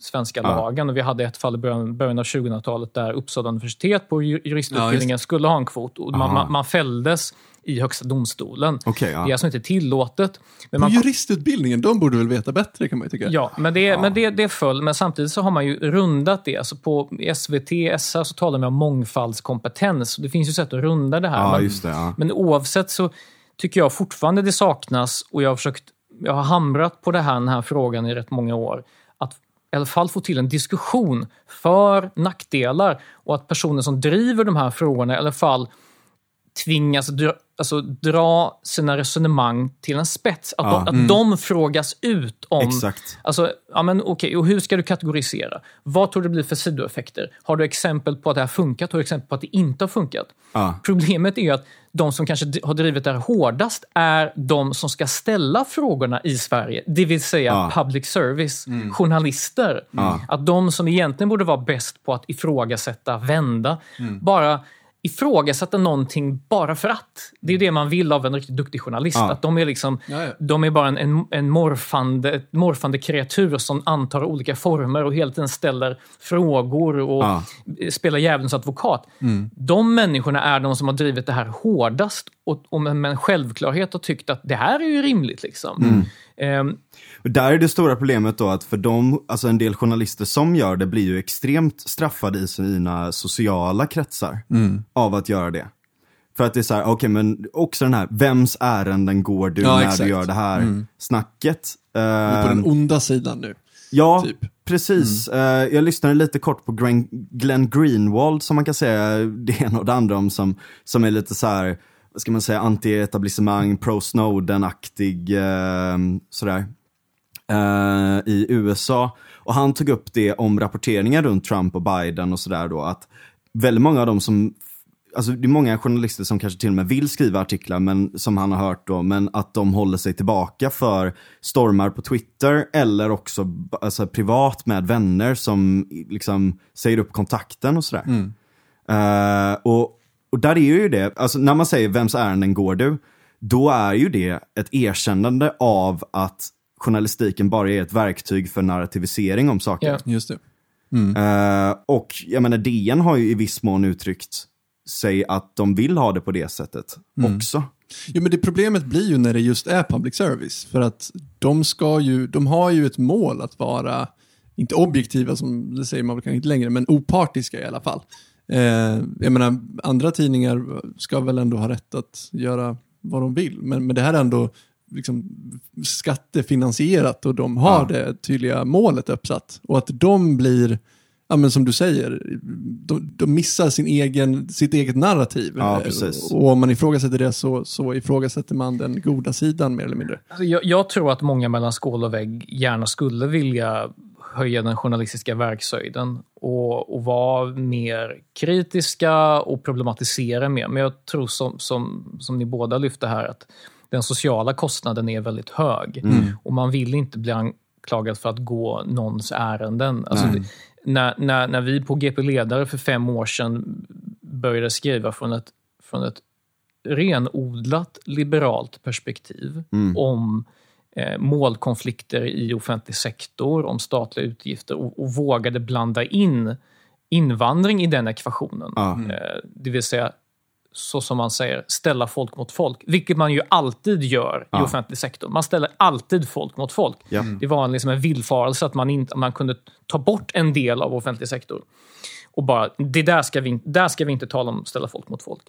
svenska Ja. lagen. Och vi hade ett fall i början, början av 2000-talet där Uppsala universitet på ju- Ja, juristutbildningen just skulle ha en kvot. Och man, man, man fälldes i Högsta domstolen. Okej, ja. Det är alltså inte tillåtet. Men man, juristutbildningen, de borde väl veta bättre kan man ju tycka. Ja, men det, men det, det föll. Men samtidigt så har man ju rundat det. Alltså på SVT, SR så talar man om mångfaldskompetens. Det finns ju sätt att runda det här. Ja, men, det. Ja. men oavsett så tycker jag fortfarande det saknas, och jag har försökt, jag har hamrat på det här, den här frågan i rätt många år, att i alla fall få till en diskussion för nackdelar och att personer som driver de här frågorna i alla fall tvingas dra, alltså, dra sina resonemang till en spets. Att, Ja. de, att de frågas ut om... Exakt. Alltså, ja, men okej, och hur ska du kategorisera? Vad tror du blir för sidoeffekter? Har du exempel på att det här funkat? Har du exempel på att det inte har funkat? Ja. Problemet är ju att de som kanske har drivit det här hårdast är de som ska ställa frågorna i Sverige. Det vill säga Ja. public service, journalister. Ja. Att de som egentligen borde vara bäst på att ifrågasätta, vända, bara ifrågasätta någonting bara för att. Det är det man vill av en riktigt duktig journalist. Ja. Att de är liksom, Ja, ja. de är bara en, en, en morfande, ett morfande kreatur som antar olika former och hela tiden ställer frågor och Ja. spelar djävulens advokat. De människorna är de som har drivit det här hårdast och, och med, en självklarhet har tyckt att det här är ju rimligt. Liksom. Ehm, Och där är det stora problemet då att för dem, alltså en del journalister som gör det blir ju extremt straffade i sina sociala kretsar av att göra det. För att det är så här, okej men också den här, vems ärenden går du Ja, när exakt. du gör det här snacket? Vi är på den onda sidan nu. Ja, typ. precis. Eh, jag lyssnade lite kort på Glenn, Glenn Greenwald som man kan säga det ena och det andra om som, som är lite så här, vad ska man säga, anti-etablissemang, pro-Snowden-aktig eh, sådär. Eh, i USA. Och han tog upp det om rapporteringen runt Trump och Biden och sådär då att väldigt många av dem som Alltså det är många journalister som kanske till och med vill skriva artiklar, men som han har hört då, men att de håller sig tillbaka för stormar på Twitter eller också alltså, privat med vänner som liksom säger upp kontakten och sådär. Eh, och, och där är ju det, alltså när man säger vems ärenden går du, då är ju det ett erkännande av att journalistiken bara är ett verktyg för narrativisering om saker. Ja. Just det. Eh, och jag menar DN har ju i viss mån uttryckt sig att de vill ha det på det sättet också. Jo, men det problemet blir ju när det just är public service. För att de ska ju, de har ju ett mål att vara, inte objektiva som det säger man väl kanske inte längre, men opartiska i alla fall. Eh, jag menar, andra tidningar ska väl ändå ha rätt att göra vad de vill, men, men det här är ändå liksom skattefinansierat och de har Ja. det tydliga målet uppsatt. Och att de blir, ja men som du säger, de, de missar sin egen, sitt eget narrativ. Ja, precis. Och om man ifrågasätter det så, så ifrågasätter man den goda sidan mer eller mindre. Alltså, jag, jag tror att många mellan skål och vägg gärna skulle vilja höja den journalistiska verkshöjden och, och vara mer kritiska och problematisera mer. Men jag tror som, som, som ni båda lyfte här att den sociala kostnaden är väldigt hög och man vill inte bli anklagad för att gå någons ärenden. Alltså det, när, när, när vi på GP Ledare för fem år sedan började skriva från ett, från ett renodlat liberalt perspektiv om eh, målkonflikter i offentlig sektor, om statliga utgifter och, och vågade blanda in invandring i den ekvationen. Ja. Eh, det vill säga, så som man säger, ställa folk mot folk. Vilket man ju alltid gör i Ja. offentlig sektor. Man ställer alltid folk mot folk. Ja. Det var en, liksom en villfarelse att man, inte, man kunde ta bort en del av offentlig sektor. Och bara, det där ska vi, där ska vi inte tala om ställa folk mot folk.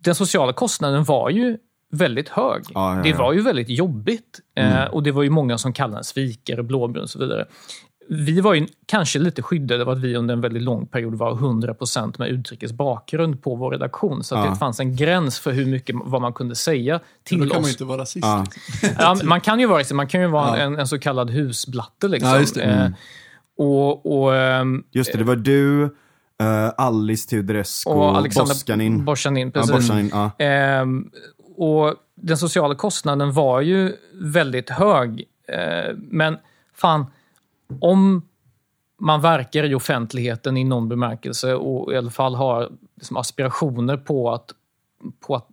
Den sociala kostnaden var ju väldigt hög. Ja, Det var ju väldigt jobbigt. Eh, och det var ju många som kallade en svikare, blåbrun och så vidare. Vi var ju kanske lite skyddade av att vi under en väldigt lång period var 100% med utrikes bakgrund på vår redaktion. Så att Ja. det fanns en gräns för hur mycket vad man kunde säga till Då kan man oss. ju inte vara rasist. Ja. Ja, man kan ju vara, man kan ju vara Ja. en, en så kallad husblatte. Liksom. Ja, just det. Eh, och, och, ehm, Just det, det var du, uh, Alice Teodorescu, och Alexander Boskanin. Borsanin. Ja, Precis. Borsanin, ja. Ehm, och den sociala kostnaden var ju väldigt hög. Eh, men fan, om man verkar i offentligheten i någon bemärkelse och i alla fall har liksom aspirationer på att, på att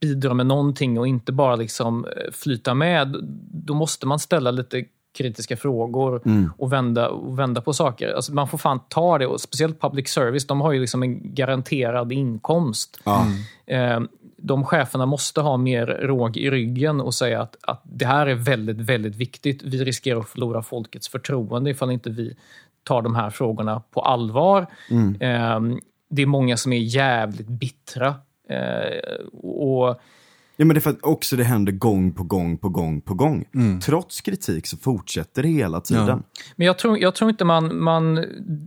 bidra med någonting och inte bara liksom eh, flyta med, då måste man ställa lite kritiska frågor och, vända, och vända på saker. Alltså man får fan ta det, och speciellt public service, de har ju liksom en garanterad inkomst. Ja. Eh, de cheferna måste ha mer råg i ryggen och säga att, att det här är väldigt, väldigt viktigt. Vi riskerar att förlora folkets förtroende ifall inte vi tar de här frågorna på allvar. Eh, det är många som är jävligt bittra. Eh, och Ja men det är för att också det händer gång på gång på gång på gång. Mm. Trots kritik så fortsätter det hela tiden. Men jag tror, jag tror inte man, man...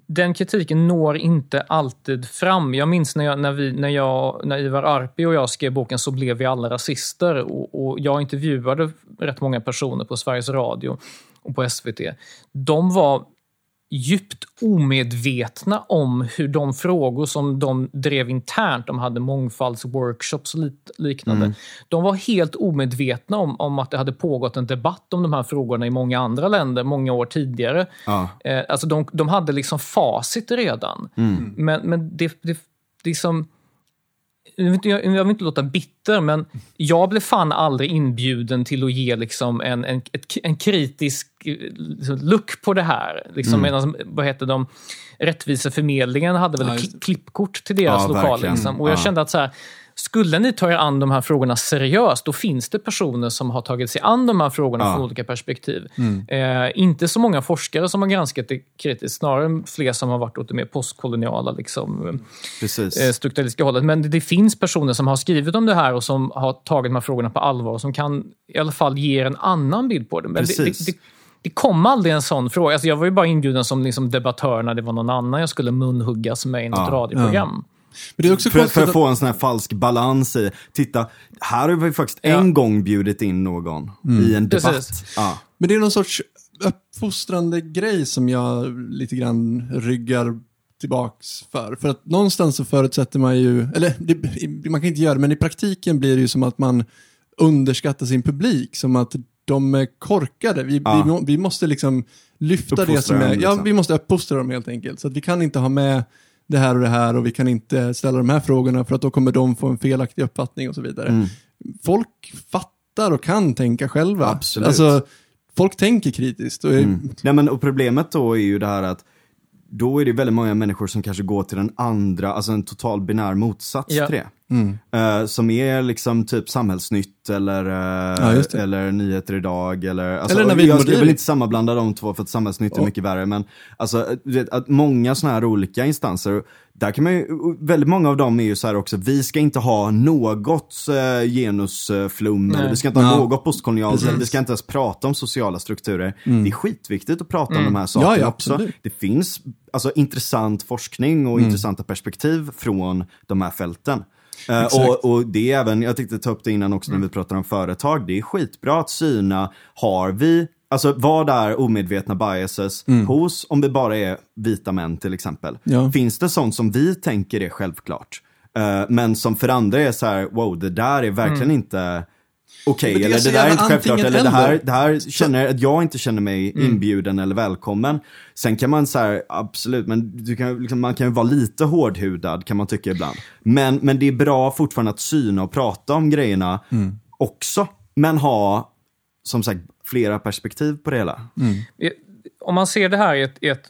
Den kritiken når inte alltid fram. Jag minns när, jag, när, vi, när, jag, när Ivar Arpi och jag skrev boken Så blev vi alla rasister. Och, och jag intervjuade rätt många personer på Sveriges Radio och på SVT. De var djupt omedvetna om hur de frågor som de drev internt, de hade mångfaldsworkshops och liknande, de var helt omedvetna om, om att det hade pågått en debatt om de här frågorna i många andra länder många år tidigare. Ja. Eh, alltså de, de hade liksom facit redan. Men, men det, det, det är som... Jag vill, inte, låta bitter, men jag blev fan aldrig inbjuden till att ge liksom en, en, en kritisk liksom, look på det här. Liksom, medan, vad heter de? Rättviseförmedlingen hade väl Ja, klippkort till deras Ja, lokal. Liksom. Och jag Ja. kände att så här, skulle ni ta er an de här frågorna seriöst, då finns det personer som har tagit sig an de här frågorna Ja. från olika perspektiv. Eh, inte så många forskare som har granskat det kritiskt, snarare fler som har varit åt det mer postkoloniala liksom, eh, strukturalistiska hållet. Men det, det finns personer som har skrivit om det här och som har tagit de här frågorna på allvar och som kan i alla fall ge er en annan bild på det. Men det kom aldrig en sån fråga. Alltså jag var ju bara inbjuden som liksom debattör när det var någon annan jag skulle munhuggas med i något Ja. radioprogram. Det För, konstigt för att få en sån här falsk balans i, titta, här har vi faktiskt Ja. en gång bjudit in någon Mm. i en debatt. Ja. Men det är någon sorts uppfostrande grej som jag lite grann ryggar tillbaks för. För att någonstans så förutsätter man ju, eller det, man kan inte göra det, men i praktiken blir det ju som att man underskattar sin publik, som att de är korkade. Vi, Ja. vi, vi måste liksom lyfta det Uppfostra som är, ja liksom. vi måste uppfostra dem helt enkelt. Så att vi kan inte ha med det här och det här och vi kan inte ställa de här frågorna för att då kommer de få en felaktig uppfattning och så vidare. Mm. Folk fattar och kan tänka själva. Absolut. Alltså, folk tänker kritiskt. Och, Mm. Nej, men, och problemet då är ju det här att då är det väldigt många människor som kanske går till den andra, alltså en total binär motsats Ja. till det. Mm. Eh, som är liksom typ Samhällsnytt eller, eh, Ja, eller Nyheter Idag. Eller, alltså, Eller Navid jag, vill Modiri. inte sammanblanda de två för att Samhällsnytt är Ja. mycket värre. Men alltså, vet, att många sådana här olika instanser, där kan man ju, väldigt många av dem är ju så här också, vi ska inte ha något eh, genusflum, Nej. eller vi ska inte ha Ja. något postkolonialt, vi ska inte ens prata om sociala strukturer. Det är skitviktigt att prata om de här sakerna Ja, också. Det finns alltså, intressant forskning och intressanta perspektiv från de här fälten. Eh, och, och det är även, jag tänkte ta upp det innan också när vi pratar om företag, det är skitbra att syna, har vi Alltså vad är omedvetna biases hos, om det bara är vita män till exempel. Ja. Finns det sånt som vi tänker är självklart? eh, men som för andra är så här, wow, det där är verkligen inte okej, är eller det där är inte självklart, eller det här, det här känner att jag inte känner mig inbjuden eller välkommen. Sen kan man så här, absolut, men du kan, liksom, man kan ju vara lite hårdhudad kan man tycka ibland. Men, men det är bra fortfarande att syna och prata om grejerna också, men ha, som sagt, flera perspektiv på det hela. Om man ser det här i ett, i ett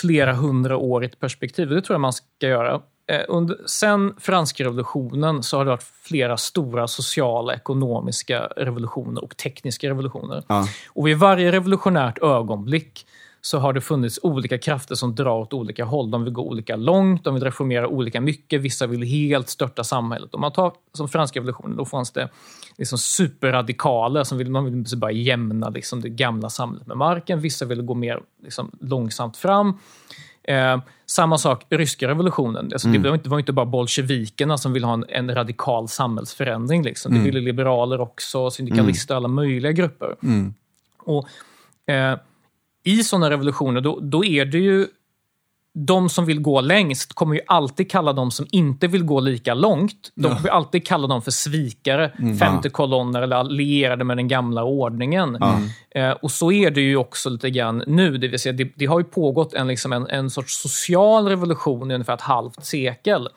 flera hundraårigt perspektiv, det tror jag man ska göra. Eh, Under, sen franska revolutionen så har det varit flera stora sociala, ekonomiska revolutioner och tekniska revolutioner. Ja. Och vid varje revolutionärt ögonblick så har det funnits olika krafter som drar åt olika håll. De vill gå olika långt, de vill reformera olika mycket. Vissa vill helt störta samhället. Om man tar som franska revolutionen, då fanns det liksom superradikaler som vill, man vill bara jämna liksom det gamla samhället med marken. Vissa ville gå mer liksom långsamt fram. Eh, samma sak ryska revolutionen. Alltså, Det var inte, var inte bara bolsjevikerna som ville ha en, en radikal samhällsförändring. Liksom. Det ville liberaler också, syndikalister, alla möjliga grupper. Och, eh, I sådana revolutioner, då, då är det ju de som vill gå längst kommer ju alltid kalla de som inte vill gå lika långt. De kommer ju alltid kalla dem för svikare, femte kolonner eller allierade med den gamla ordningen. Eh, och så är det ju också lite grann nu. Det, vill säga, det, det har ju pågått en, liksom en, en sorts social revolution i ungefär ett halvt sekel.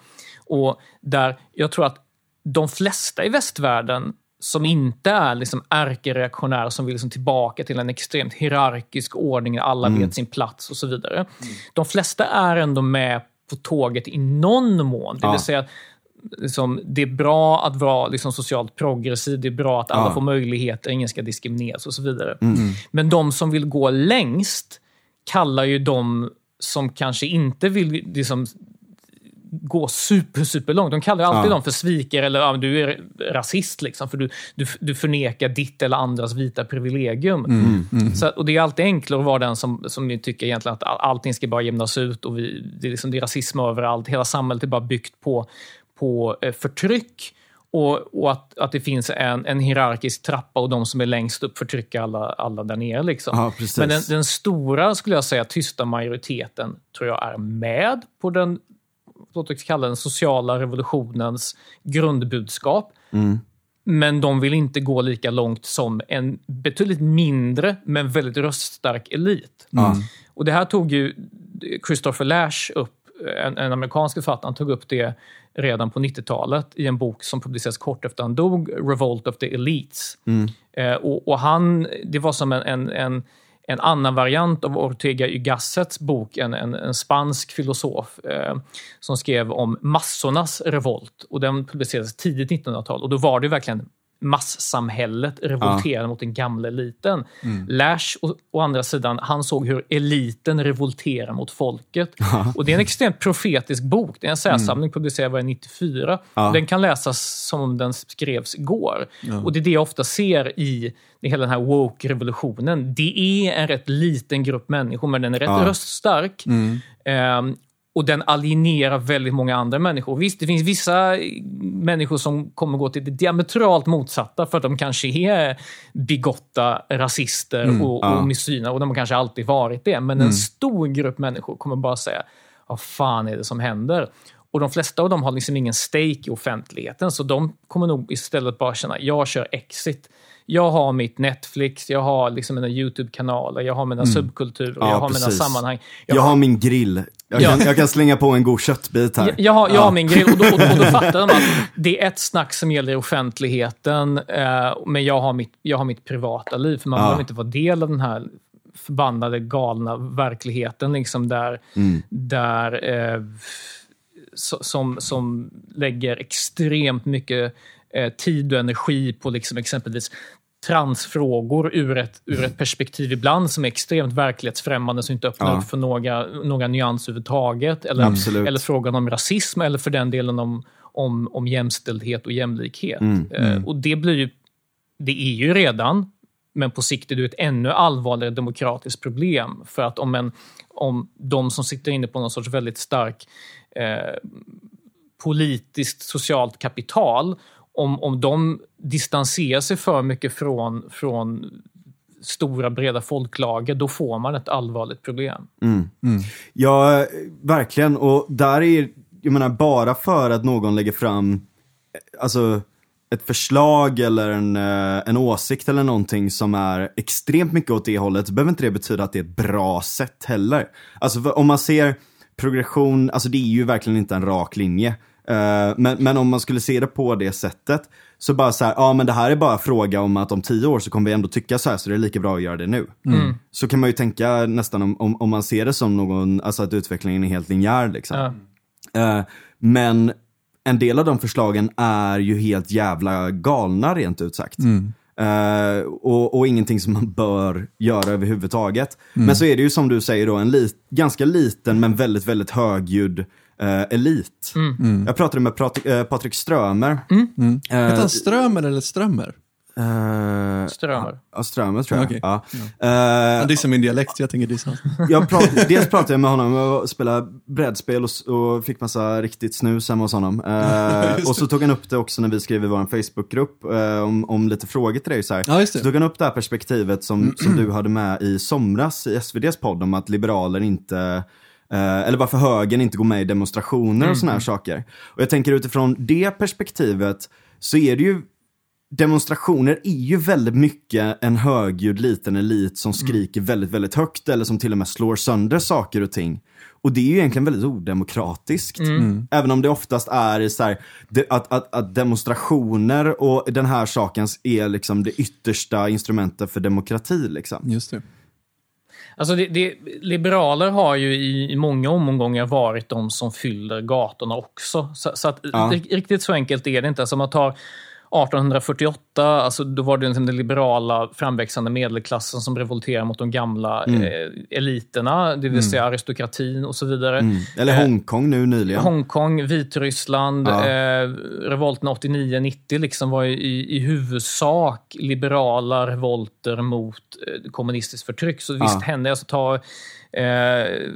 Och där jag tror att de flesta i västvärlden som inte är liksom ärkereaktionärer som vill liksom tillbaka till en extremt hierarkisk ordning där alla vet sin plats och så vidare. De flesta är ändå med på tåget i någon mån. Det vill Ja. säga liksom, det är bra att vara liksom, socialt progressiv, det är bra att alla Ja. får möjligheter, ingen ska diskrimineras och så vidare. Men de som vill gå längst kallar ju de som kanske inte vill liksom, gå super, super långt. De kallar ju alltid Ja. dem för svikare eller ja, du är rasist, liksom, för du, du, du förnekar ditt eller andras vita privilegium. Så, och Det är alltid enklare att vara den som, som tycker egentligen att all- allting ska bara jämnas ut och vi, det, är liksom, det är rasism överallt. Hela samhället är bara byggt på, på eh, förtryck. Och, och att, att det finns en, en hierarkisk trappa och de som är längst upp förtrycker alla, alla där nere. Liksom. Ja. Men den, den stora, skulle jag säga, tysta majoriteten tror jag är med på den låt oss kalla den sociala revolutionens grundbudskap. Men de vill inte gå lika långt som en betydligt mindre men väldigt röststark elit. Och Det här tog ju Christopher Lash upp, en, en amerikansk författare, han tog upp det redan på 90-talet i en bok som publicerades kort efter han dog, Revolt of the Elites. Eh, och, och han, det var som en, en, en, en annan variant av Ortega y Gassets bok, en, en, en spansk filosof eh, som skrev om massornas revolt. Och Den publicerades tidigt 1900-tal och då var det verkligen massamhället revolterade mot den gamla eliten. Lash, å, å andra sidan, han såg hur eliten revolterar mot folket. Och Det är en extremt profetisk bok. Det är en särsamling publicerad var 94. Ja. Den kan läsas som om den skrevs igår. Och Det är det jag ofta ser i hela den här woke-revolutionen. Det är en rätt liten grupp människor, men den är rätt Ja. röststark. Ehm, och den alienerar väldigt många andra människor. Visst, det finns vissa människor som kommer gå till det diametralt motsatta för att de kanske är bigotta rasister och, ja. och misogyna och de har kanske alltid varit det. Men en stor grupp människor kommer bara säga, vad fan är det som händer? Och de flesta av dem har liksom ingen stake i offentligheten, så de kommer nog istället bara känna, jag kör exit. Jag har mitt Netflix, jag har liksom mina YouTube-kanaler, jag har mina subkulturer, Ja, jag har mina precis. sammanhang. Jag har min grill. Jag Ja. kan, jag kan slänga på en god köttbit här. Jag, jag, har, jag har min grill och då, och, och då fattar de att det är ett snack som gäller offentligheten, eh, men jag har, mitt, jag har mitt privata liv. För man Ja. behöver inte vara del av den här förbannade, galna verkligheten liksom där, där eh, so- som, som lägger extremt mycket eh, tid och energi på liksom exempelvis transfrågor ur ett, ur ett perspektiv ibland som är extremt verklighetsfrämmande som inte öppnar Ja. upp för några, några nyanser överhuvudtaget. Eller, Absolut. eller frågan om rasism eller för den delen om, om, om jämställdhet och jämlikhet. Mm, Eh, och det blir ju, det är ju redan, men på sikt är det ett ännu allvarligare demokratiskt problem. För att om, en, om de som sitter inne på någon sorts väldigt stark eh, politiskt, socialt kapital, om, om de distanserar sig för mycket från, från stora breda folklager, då får man ett allvarligt problem. Ja, verkligen. Och där är, jag menar, bara för att någon lägger fram, eh, alltså ett förslag eller en, eh, en åsikt eller någonting som är extremt mycket åt det hållet, så behöver inte det betyda att det är ett bra sätt heller. Alltså om man ser progression, alltså det är ju verkligen inte en rak linje. Eh, men, men om man skulle se det på det sättet, så bara så här, ja men det här är bara fråga om att om tio år så kommer vi ändå tycka så här, så det är lika bra att göra det nu. Så kan man ju tänka nästan om, om, om man ser det som någon, alltså att utvecklingen är helt linjär liksom. Ja. Eh, men en del av de förslagen är ju helt jävla galna rent ut sagt. Eh, och, och ingenting som man bör göra överhuvudtaget. Men så är det ju som du säger då, en lit, ganska liten men väldigt, väldigt högljudd eh, elit. Jag pratade med Patrik, eh, Patrik Strömer. Eh, Heter han Strömer eller Strömmer? eh, Strömmer. Ja, Strömer tror jag. Okej. Ja. Han Eh, dissar min dialekt, jag tänker dissa jag prat, dels pratade jag med honom och spelade brädspel och, och fick massa riktigt snus hemma hos honom. Just och så tog han upp det också när vi skrev i vår Facebookgrupp eh, om, om lite frågor till dig. Så, här. Ja, så det. tog han upp det här perspektivet som, som du hade med i somras i SVDs podd om att liberaler inte eller varför högern inte går med i demonstrationer och såna här saker. Och jag tänker utifrån det perspektivet så är det ju demonstrationer är ju väldigt mycket en högljudd liten elit som skriker väldigt, väldigt högt eller som till och med slår sönder saker och ting. Och det är ju egentligen väldigt odemokratiskt. Även om det oftast är så här, att, att, att demonstrationer och den här saken är liksom det yttersta instrumentet för demokrati. Liksom. Just det. Alltså det, det, liberaler har ju i, i många omgångar varit de som fyller gatorna också. Så, så att, Ja. ri- riktigt så enkelt är det inte. Alltså man tar 1848, alltså då var det liksom den liberala framväxande medelklassen som revolterade mot de gamla Mm. eh, eliterna, det vill säga aristokratin och så vidare. Eller Hongkong nu nyligen. Hongkong, Vitryssland, Ja. eh, revolten 89-90 liksom var i, i huvudsak liberala revolter mot eh, kommunistiskt förtryck. Så visst Ja. hände alltså ta eh,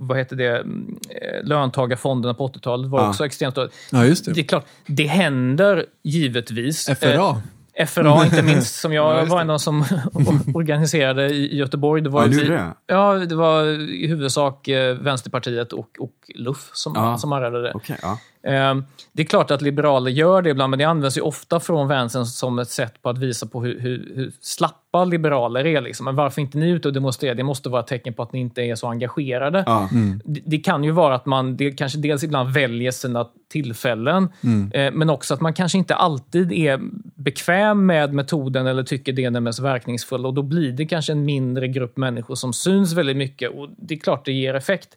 vad heter det, eh, löntagarfonderna på 80-talet var Ja. också extremt... Ja, just Det det. är klart, det händer givetvis. Eh, FRA. FRA inte minst, som Ja, jag just var en av som organiserade i i Göteborg. Det var, Ja, gjorde det? ja, det var i huvudsak eh, Vänsterpartiet och, och LUF som, Ja. som arrade det. Okej, ja. Eh, Det är klart att liberaler gör det ibland, men det används ju ofta från vänstern som ett sätt på att visa på hur, hur, hur slappa liberaler är. Liksom. Men varför inte ni ute och demonstrerar? Det måste vara ett tecken på att ni inte är så engagerade. Ja. Det, det kan ju vara att man det kanske dels ibland väljer sina tillfällen, eh, men också att man kanske inte alltid är bekväm med metoden eller tycker det är den mest verkningsfulla. Och då blir det kanske en mindre grupp människor som syns väldigt mycket. Och Det är klart det ger effekt.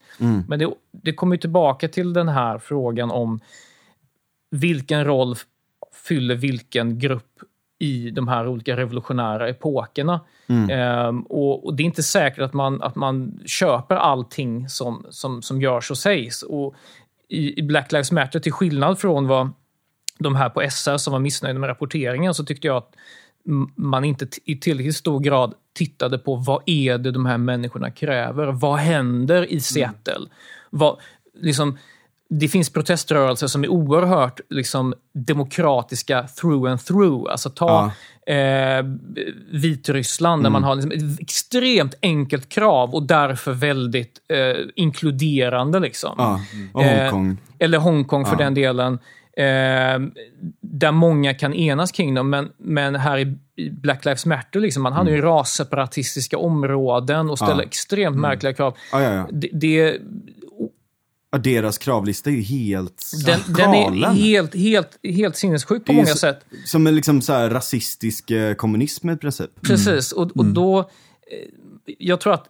Men det, det kommer ju tillbaka till den här frågan om vilken roll fyller vilken grupp i de här olika revolutionära epokerna. Ehm, och, och Det är inte säkert att man, att man köper allting som, som, som görs och sägs. Och i, I Black Lives Matter, till skillnad från vad de här på SR som var missnöjda med rapporteringen, så tyckte jag att man inte i tillräckligt stor grad tittade på vad är det de här människorna kräver? Vad händer i Seattle? Vad, liksom, det finns proteströrelser som är oerhört liksom, demokratiska through and through. Alltså ta eh, Vitryssland där man har liksom ett extremt enkelt krav och därför väldigt eh, inkluderande. Liksom. Ja. Och Eh, Hongkong. Eller Hongkong för Ja. den delen. Eh, där många kan enas kring dem. Men, men här i, Black Lives Matter, liksom, man hade ju rasseparatistiska områden och ställde Mm. Ja. extremt märkliga krav. Ja, ja, ja. Det, det, Ja, deras kravlista är ju helt den, den är helt, helt, helt sinnessjuk på många så- sätt. Som en liksom så här rasistisk eh, kommunism i princip. Precis, och, och då... eh, Jag tror att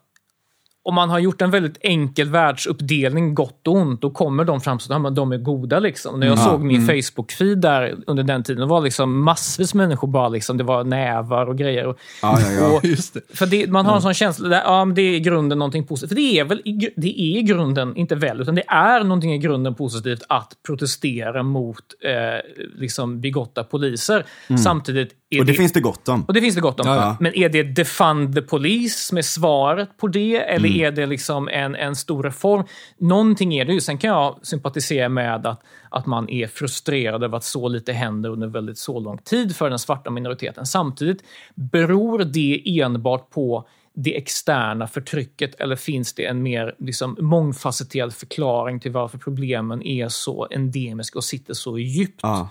om man har gjort en väldigt enkel världsuppdelning, gott och ont, då kommer de fram som att de är goda. Liksom. När jag såg min Facebook-feed där under den tiden, det var liksom massvis med människor bara, liksom, det var nävar och grejer. Och, Ja, ja, ja. och, Just det. för det, man har en sån känsla, där, ja, men det är i grunden någonting positivt. För det är väl det är i grunden, inte väl, utan det är någonting i grunden positivt att protestera mot eh, liksom bigotta poliser. Samtidigt är Och det finns det gott om. och det finns det gott om. Ja, ja. Men är det defund the police som är svaret på det? Eller är det liksom en, en stor reform? Någonting är det ju. Sen kan jag sympatisera med att, att man är frustrerad över att så lite händer under väldigt så lång tid för den svarta minoriteten. Samtidigt beror det enbart på det externa förtrycket eller finns det en mer liksom, mångfacetterad förklaring till varför problemen är så endemiska och sitter så djupt? Ja.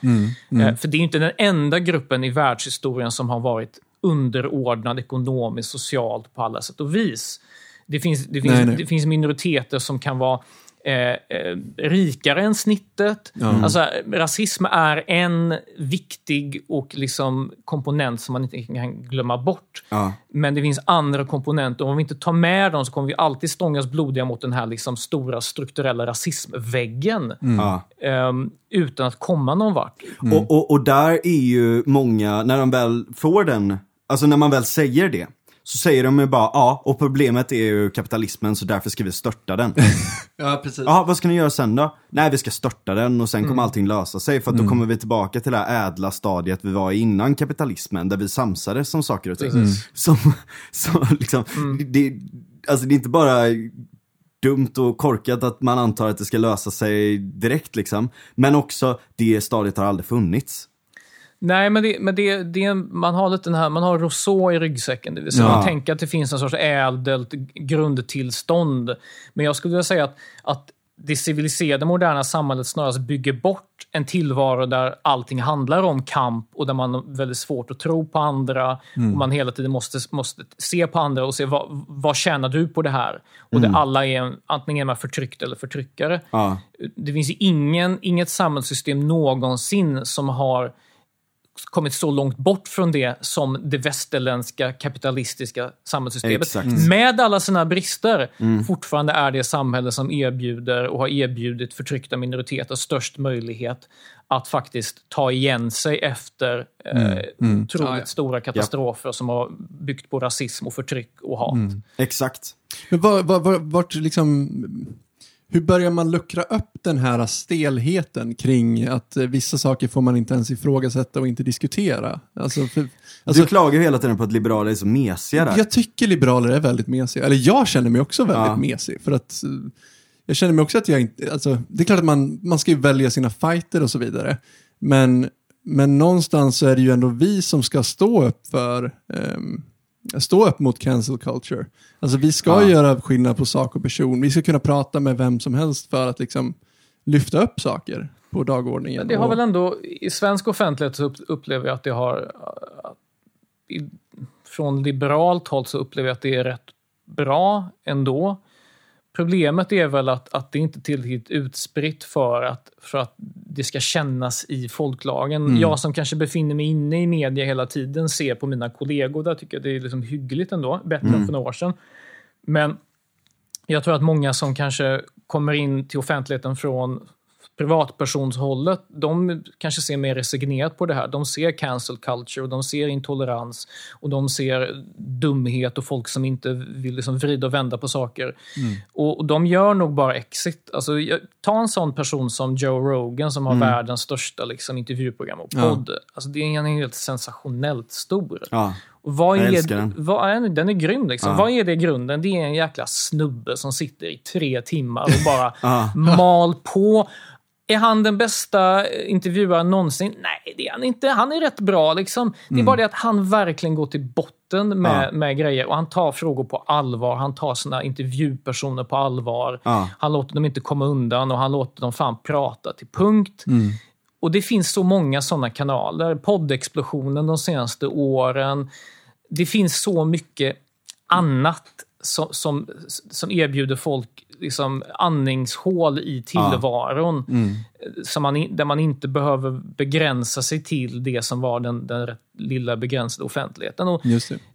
Eh, För det är inte den enda gruppen i världshistorien som har varit underordnad ekonomiskt, socialt på alla sätt och vis. Det finns, det finns, Nej, nej. Det finns minoriteter som kan vara eh, eh, rikare än snittet. Alltså, rasism är en viktig och liksom komponent som man inte kan glömma bort. Ja. Men det finns andra komponenter. Om vi inte tar med dem så kommer vi alltid stångas blodiga mot den här liksom stora strukturella rasismväggen Ja. ehm, utan att komma någon vart. Och, och, och där är ju många, när de väl får den, alltså när man väl säger det, så säger de ju bara ja, och problemet är ju kapitalismen så därför ska vi störta den. Ja, precis. Ja, vad ska ni göra sen då? Nej, vi ska störta den och sen kommer allting lösa sig. För att då kommer vi tillbaka till det här ädla stadiet vi var i innan kapitalismen, där vi samsades om saker och ting. Som, som liksom, det, alltså det är inte bara dumt och korkat att man antar att det ska lösa sig direkt liksom. Men också, det stadiet har aldrig funnits. Nej, men, det, men det, det, man har lite den här, man har Rousseau i ryggsäcken. Det vill säga Ja. man tänker att det finns en sorts ädelt grundtillstånd. Men jag skulle vilja säga att, att det civiliserade moderna samhället snarast bygger bort en tillvaro där allting handlar om kamp och där man har väldigt svårt att tro på andra. Och man hela tiden måste, måste se på andra och se vad, vad tjänar du på det här? Och där alla är en- antingen är förtryckt eller förtryckare. Ja. Det finns ju ingen, inget samhällssystem någonsin som har kommit så långt bort från det som det västerländska kapitalistiska samhällssystemet. Exakt. Med alla sina brister fortfarande är det samhälle som erbjuder och har erbjudit förtryckta minoriteter störst möjlighet att faktiskt ta igen sig efter eh, otroligt Ja, ja. stora katastrofer som har byggt på rasism och förtryck och hat. Exakt. Men var, var, var, vart liksom, hur börjar man luckra upp den här stelheten kring att eh, vissa saker får man inte ens ifrågasätta och inte diskutera? Alltså, för, alltså, du klagar ju hela tiden på att liberaler är så mesiga där. jag tycker liberaler är väldigt mesiga. Eller jag känner mig också väldigt Ja. mesig. För att eh, jag känner mig också att jag inte, alltså, det är klart att man, man ska ju välja sina fighter och så vidare. Men, men någonstans så är det ju ändå vi som ska stå upp för ehm, stå upp mot cancel culture. Alltså vi ska Ja. göra skillnad på sak och person. Vi ska kunna prata med vem som helst för att liksom lyfta upp saker på dagordningen. Men det har väl ändå, i svensk offentlighet så upp- upplever jag att det har, i, från liberalt håll så upplever jag att det är rätt bra ändå. Problemet är väl att, att det inte är tillräckligt utspritt för att, för att det ska kännas i folklagen. Jag som kanske befinner mig inne i media hela tiden ser på mina kollegor, där tycker jag det är liksom hyggligt ändå, bättre än för några år sedan. Men jag tror att många som kanske kommer in till offentligheten från privatpersonshållet, de kanske ser mer resignerat på det här. De ser cancel culture, och de ser intolerans och de ser dumhet och folk som inte vill liksom vrida och vända på saker. Och, och de gör nog bara exit. Alltså, ta en sån person som Joe Rogan som har världens största liksom, intervjuprogram och podd. Alltså, det är, är helt sensationellt stor. Ja. Och vad Jag är, älskar den. Vad är, den är grym. Liksom. Ja. Vad är det i grunden? Det är en jäkla snubbe som sitter i tre timmar och bara Ja. mal på. Är han den bästa intervjuaren någonsin? Nej, det är han inte. Han är rätt bra. Liksom. Det är Mm. bara det att han verkligen går till botten med, Ja. med grejer. Och Han tar frågor på allvar. Han tar sina intervjupersoner på allvar. Ja. Han låter dem inte komma undan och han låter dem fan prata till punkt. Och det finns så många sådana kanaler. Poddexplosionen de senaste åren. Det finns så mycket annat som, som, som erbjuder folk liksom andningshål i tillvaron. Som man, där man inte behöver begränsa sig till det som var den, den lilla begränsade offentligheten. Och,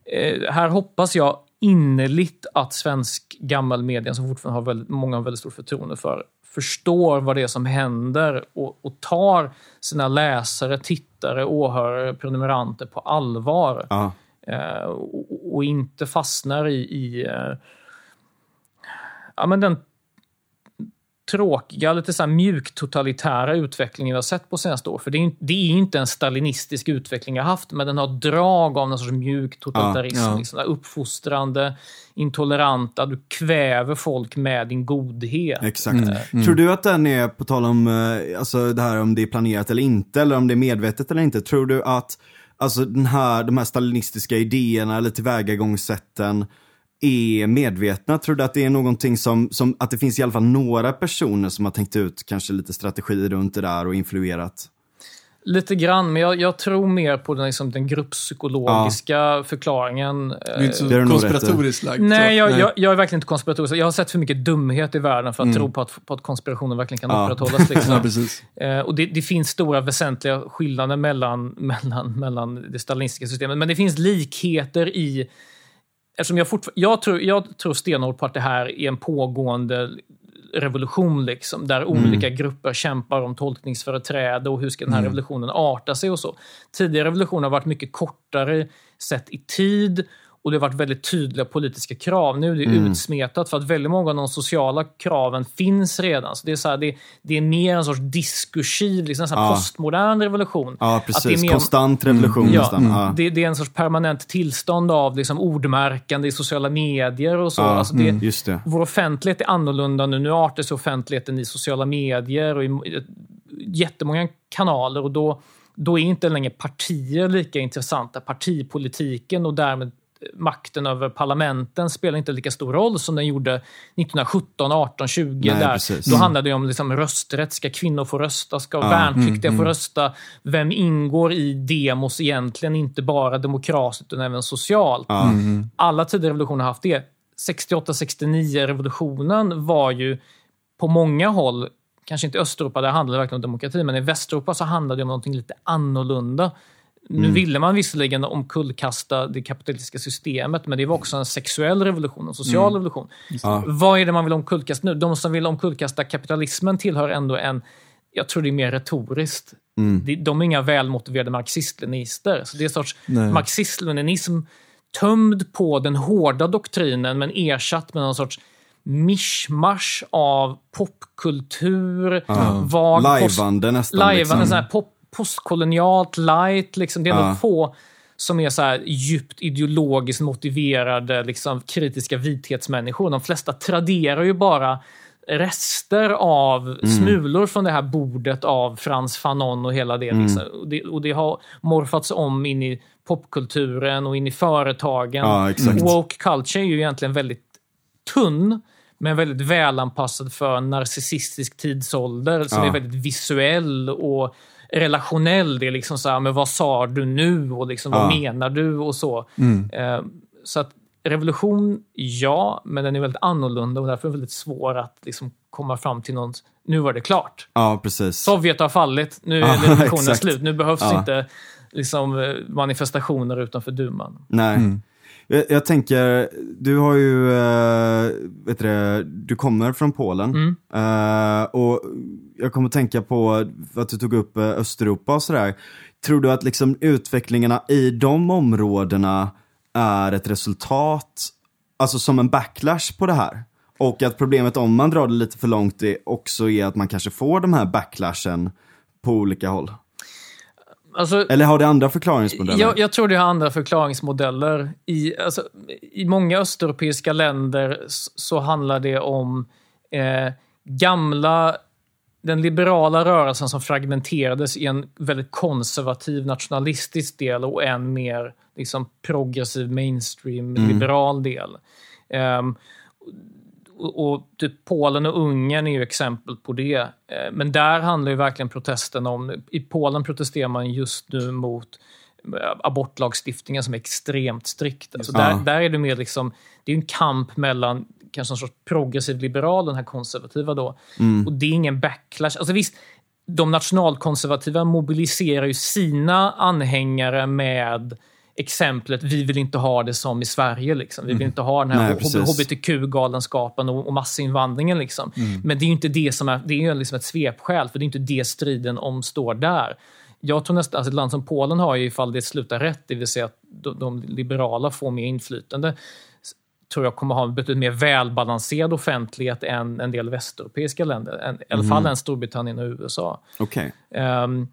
eh, här hoppas jag innerligt att svensk gammalmedia, som fortfarande har väldigt, många har väldigt stort förtroende för, förstår vad det är som händer och, och tar sina läsare, tittare, åhörare, prenumeranter på allvar. Ja. Eh, och, och inte fastnar i, i eh, ja, men den tråkiga, lite så här mjuktotalitära utvecklingen vi har sett på senaste år. För det är, det är inte en stalinistisk utveckling jag haft, men den har drag av någon sorts mjuk totalitarism. Ja, ja. Liksom, uppfostrande, intoleranta, du kväver folk med din godhet. Exakt. Tror du att den är, på tal om eh, alltså det här om det är planerat eller inte, eller om det är medvetet eller inte, tror du att alltså den här, de här stalinistiska idéerna eller tillvägagångssätten är medvetna? Tror du att det är någonting som, som, att det finns i alla fall några personer som har tänkt ut kanske lite strategi runt det där och influerat? Lite grann, men jag, jag tror mer på den, liksom, den grupppsykologiska förklaringen. Du är inte så Det är konspiratoriskt lagd. Nej, jag, jag, jag är verkligen inte konspiratorisk. Jag har sett för mycket dumhet i världen för att tro på att, på att konspirationen verkligen kan Ja. upprätthållas. Liksom. Ja, precis. Eh, och det, det finns stora väsentliga skillnader mellan, mellan, mellan det stalinistiska systemet. Men det finns likheter i... Eftersom jag, jag, tror, jag tror stenhårt på att det här är en pågående revolution, liksom, där olika grupper kämpar om tolkningsföreträde och hur ska den här revolutionen arta sig och så. Tidigare revolutioner har varit mycket kortare sett i tid och det har varit väldigt tydliga politiska krav. Nu är det utsmetat för att väldigt många av de sociala kraven finns redan. Så det, är så här, det, det är mer en sorts diskursiv, liksom en Ja. postmodern revolution. Ja, Att det är precis. mer- Konstant revolution Ja, nästan. Ja. det, det är en sorts permanent tillstånd av liksom ordmärkande i sociala medier och så. Ja, alltså det, Just det. Vår offentlighet är annorlunda nu. Nu artar sig offentligheten i sociala medier och i i jättemånga kanaler. och då, då är inte längre partier lika intressanta. Partipolitiken och därmed makten över parlamenten spelar inte lika stor roll som den gjorde 1917, 18, 20. Nej, där. precis. Då handlade det om liksom rösträtt. Ska kvinnor få rösta? Ska värnpliktiga få rösta? Vem ingår i demos egentligen? Inte bara demokratiskt utan även socialt. Alla tidigare revolutioner har haft det. 68-69 revolutionen var ju på många håll, kanske inte i Östeuropa, där handlade det verkligen om demokrati, men i Västeuropa så handlade det om någonting lite annorlunda. Nu ville man visserligen omkullkasta det kapitalistiska systemet, men det var också en sexuell revolution, en social revolution. Ja. Vad är det man vill omkullkasta nu? De som vill omkullkasta kapitalismen tillhör ändå en, jag tror det är mer retoriskt. De, de är inga välmotiverade marxist-leninister. Så det är en sorts marxist-leninism tömd på den hårda doktrinen, men ersatt med någon sorts mischmasch av popkultur, vag post- Lajvande nästan. Lajvande, liksom. sån här pop, postkolonialt, light. Liksom. Det är Ja. nog få som är så här djupt ideologiskt motiverade, liksom, kritiska vithetsmänniskor. De flesta traderar ju bara rester av Mm. smulor från det här bordet av Frans Fanon och hela det. Mm. Liksom. Och det. Och det har morfats om in i popkulturen och in i företagen. Ja. Woke culture är ju egentligen väldigt tunn, men väldigt välanpassad för en narcissistisk tidsålder som Ja. är väldigt visuell och relationell. Det är liksom så här, men vad sa du nu? Och liksom, vad Ja. menar du? Och så. Eh, så att revolution, ja, men den är väldigt annorlunda och därför är det väldigt svår att liksom komma fram till något. Nu var det klart. Ja, precis. Sovjet har fallit. Nu är Ja, revolutionen exakt. slut. Nu behövs Ja. inte liksom, eh, manifestationer utanför duman. Nej. Jag, jag tänker, du har ju, eh, vet du, du kommer från Polen. Eh, och jag kommer tänka på att du tog upp eh, Östeuropa och sådär. Tror du att liksom utvecklingarna i de områdena är ett resultat, alltså som en backlash på det här? Och att problemet om man drar det lite för långt är också är att man kanske får de här backlashen på olika håll. Alltså, Eller har det andra förklaringsmodeller? Jag, jag tror det har andra förklaringsmodeller. I, alltså, I många östeuropeiska länder så handlar det om eh, gamla den liberala rörelsen som fragmenterades i en väldigt konservativ nationalistisk del och en mer liksom, progressiv mainstream liberal del. Ehm, och, och typ Polen och Ungern är ju exempel på det. Eh, Men där handlar ju verkligen protesten om... I Polen protesterar man just nu mot eh, abortlagstiftningen som är extremt strikt. Alltså där, Ja. där är det mer liksom... Det är en kamp mellan kanske en sorts progressiv liberal den här konservativa då. Och det är ingen backlash. Alltså visst, de nationalkonservativa mobiliserar ju sina anhängare med exemplet vi vill inte ha det som i Sverige. Liksom. Vi vill inte ha den här hbtq-galenskapen och, och massinvandringen. Liksom. Men det är ju inte det som är, det är ju liksom ett svepskäl, för det är inte det striden om står där. Jag tror nästan, alltså ett land som Polen har ju, ifall det slutar rätt, det vill säga att de, de liberala får mer inflytande, tror jag kommer ha en betydligt mer välbalanserad offentlighet än en del västeuropeiska länder. En, I alla fall än Storbritannien och USA. Okej. Um,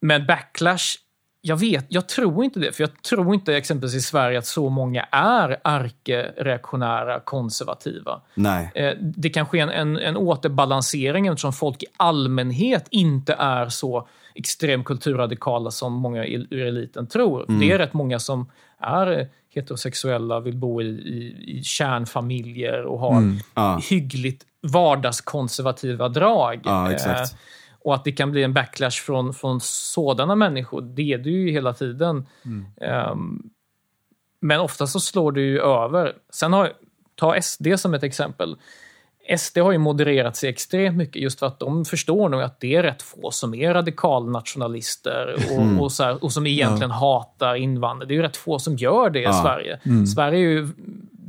men backlash, jag vet, jag tror inte det. För jag tror inte exempelvis i Sverige att så många är ärkereaktionära konservativa. Nej. Eh, det kan ske en, en, en återbalansering eftersom folk i allmänhet inte är så extremt kulturradikala som många i- ur eliten tror. Det är rätt många som är heterosexuella, vill bo i, i, i kärnfamiljer och har Ja. hyggligt vardagskonservativa drag. Eh, och att det kan bli en backlash från, från sådana människor, det är det ju hela tiden. Ehm, men ofta så slår det ju över. Sen har, ta SD som ett exempel. SD har ju modererat sig extremt mycket just för att de förstår nog att det är rätt få som är radikalnationalister och, och, så här, och som egentligen hatar invandrare. Det är ju rätt få som gör det i Sverige. Sverige är ju